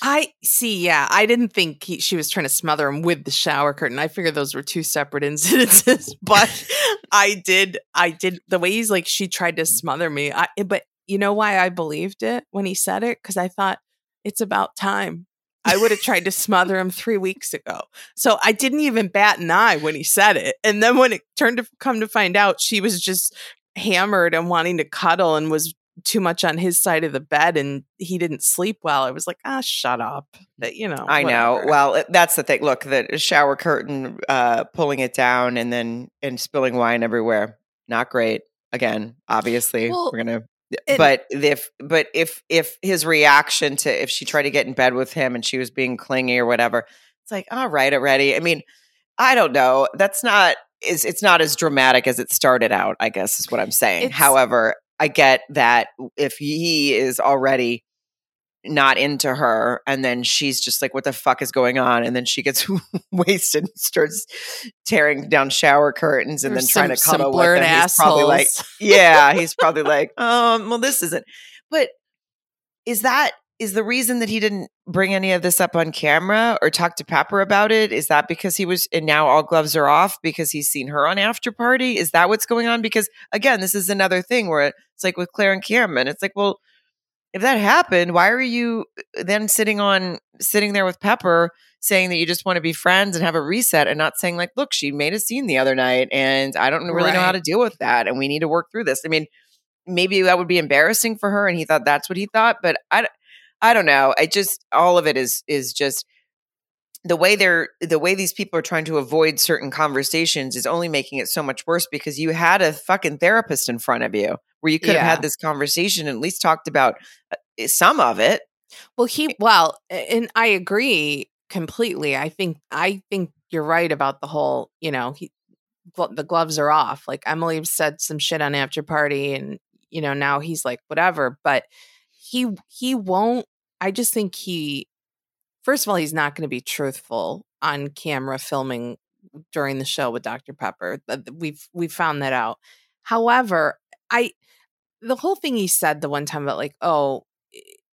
B: I see. Yeah, I didn't think he, she was trying to smother him with the shower curtain. I figured those were two separate (laughs) incidences. But I did. I did the way he's like she tried to smother me. I, eh, but you know why I believed it when he said it? Because I thought it's about time. I would have tried to smother him three weeks ago. So I didn't even bat an eye when he said it. And then when it turned to come to find out, she was just hammered and wanting to cuddle and was too much on his side of the bed and he didn't sleep well. I was like, ah, shut up. But you know,
A: I know. Well, that's the thing. Look, the shower curtain, uh, pulling it down and then and spilling wine everywhere. Not great. Again, obviously,
B: Well,
A: we're gonna.
B: and-
A: but if but if if his reaction to if she tried to get in bed with him and she was being clingy or whatever, it's like all right already. I mean, I don't know. That's not is it's not as dramatic as it started out. I guess is what I'm saying. However, I get that if he is already not into her and then she's just like what the fuck is going on? and then she gets (laughs) wasted and starts tearing down shower curtains and
B: There's
A: then trying to
B: some- some
A: cuddle with them he's probably like yeah (laughs) he's probably like um well this isn't but is that is the reason that he didn't bring any of this up on camera or talk to Pepper about it? Is that because he was and now all gloves are off because he's seen her on after party? Is that what's going on? Because again, this is another thing where it's like with Clare and Cameron. It's like, well, if that happened, why are you uh, then sitting on sitting there with Pepper saying that you just want to be friends and have a reset and not saying like, look, she made a scene the other night and I don't really know how to deal with that and we need to work through this. I mean, maybe that would be embarrassing for her and he thought that's what he thought, but I I don't know. I just all of it is is just the way they're the way these people are trying to avoid certain conversations is only making it so much worse because you had a fucking therapist in front of you where you could have had this conversation and at least talked about uh, some of it.
B: Well, he well, and I agree completely. I think I think you're right about the whole. You know, he glo- the gloves are off. Like Emily said some shit on after party, and you know now he's like whatever. But he he won't. I just think he. First of all, he's not going to be truthful on camera filming during the show with Dr. Pepper. Uh, th- We've we've found that out. However, I the whole thing he said the one time about like, oh,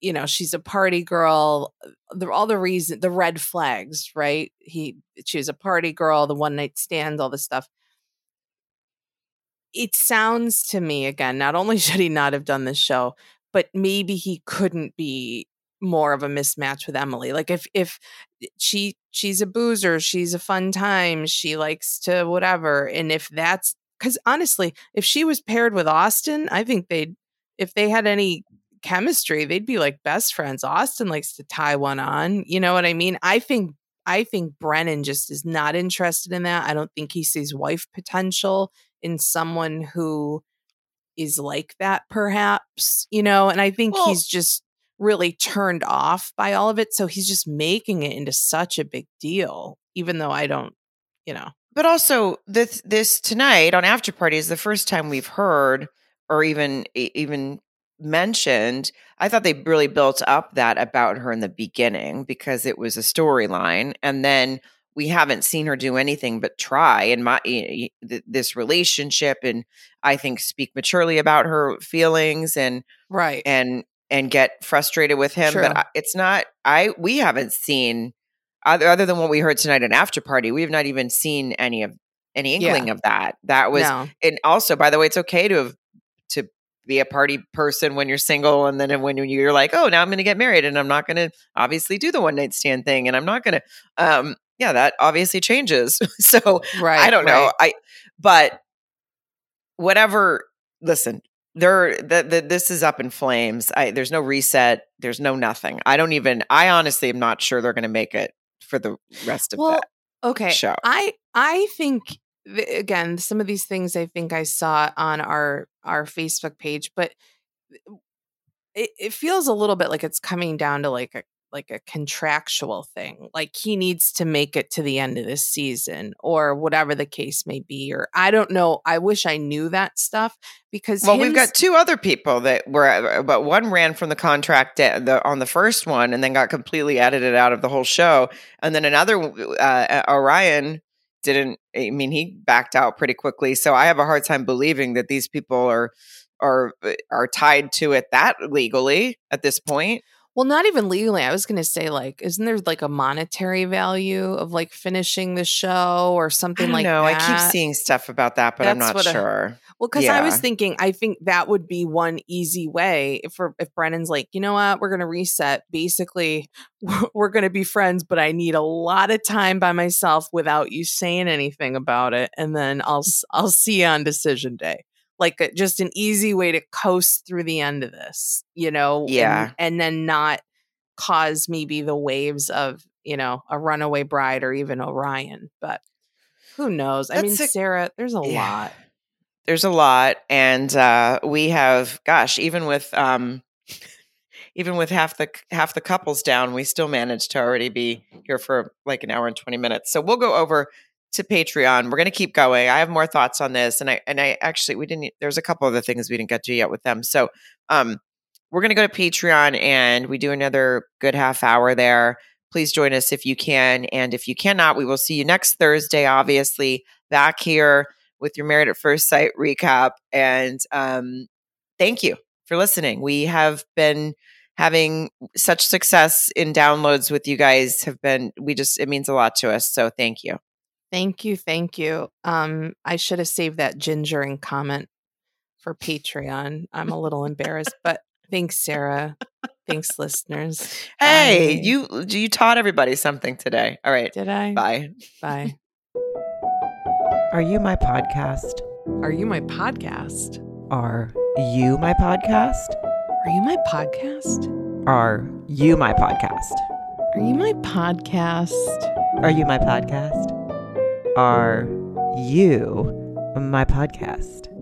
B: you know, she's a party girl. Uh, the, all the reason, the red flags, right? He, she was a party girl, the one night stand, all this stuff. It sounds to me again. Not only (laughs) should he not have done this show, but maybe he couldn't be more of a mismatch with Emily. Like if if eh, she she's a boozer, she's a fun time, she likes to whatever, and if that's because honestly, if she was paired with Austin, I think they'd if they had any chemistry, they'd be like best friends. Austin likes to tie one on. You know what I mean? I think I think Brennan just is not interested in that. I don't think he sees wife potential in someone who is like that, perhaps, you know, and I think well, he's just really turned off by all of it. So he's just making it into such a big deal, even though I don't, you know.
A: But also this this tonight on after party is the first time we've heard or even even mentioned, I thought they really built up that about her in the beginning because it was a storyline. And then we haven't seen her do anything but try in my this relationship and I think speak maturely about her feelings and
B: right
A: and and get frustrated with him. True. But it's not. I we haven't seen other other than what we heard tonight at after party. We have not even seen any of any inkling yeah. of that. That was no. and also by the way, it's okay to have to be a party person when you're single and then when you're like oh now i'm going to get married and i'm not going to obviously do the one night stand thing and i'm not going to um yeah that obviously changes (laughs) so right i don't right. know i but whatever listen there the, the, this is up in flames. I there's no reset. There's no nothing. I don't even i honestly am not sure they're going to make it for the rest of well,
B: okay.
A: show.
B: I i think again some of these things i think i saw on our our facebook page but it, it feels a little bit like it's coming down to like a like a contractual thing like he needs to make it to the end of this season or whatever the case may be or i don't know i wish i knew that stuff because
A: well we've got two other people that were uh, but one ran from the contract the, on the first one and then got completely edited out of the whole show and then another uh, orion didn't i mean he backed out pretty quickly so i have a hard time believing that these people are are uh, are tied to it that legally at this point
B: well, not even legally. I was going to say, like, isn't there like a monetary value of like finishing the show or something like
A: know.
B: that?
A: No, I keep seeing stuff about that, but That's I'm not sure.
B: I, well, because yeah. I was thinking, I think that would be one easy way if if Brennan's like, you know what, we're going to reset. Basically, (laughs) we're going to be friends, but I need a lot of time by myself without you saying anything about it, and then I'll I'll see you on decision day like a, just an easy way to coast through the end of this, you know?
A: Yeah.
B: And, and then not cause maybe the waves of, you know, a runaway bride or even Orion. But who knows? That's I mean, a, Sarah, there's a yeah. lot.
A: There's a lot. And uh, we have, gosh, even with, um, even with half the half the couples down, we still managed to already be here for like an hour and 20 minutes. So we'll go over to Patreon. We're going to keep going. I have more thoughts on this, and I and I actually we didn't. There's a couple other things we didn't get to yet with them. So, um, we're going to go to Patreon and we do another good half hour there. Please join us if you can, and if you cannot, we will see you next Thursday. Obviously, back here with your Married at First Sight recap. And um, thank you for listening. We have been having such success in downloads with you guys have been we just it means a lot to us so thank you
B: Thank you, thank you. Um, I should have saved that gingering comment for Patreon. I'm a little embarrassed, but thanks, Sarah. Thanks, listeners.
A: Hey, Bye. you you taught everybody something today. All right.
B: Did I?
A: Bye.
B: Bye. (laughs)
A: Are you my podcast?
B: Are you my podcast?
A: Are you my podcast?
B: Are you my podcast?
A: Are you my podcast?
B: Are you my podcast?
A: Are you my podcast? Are you my podcast?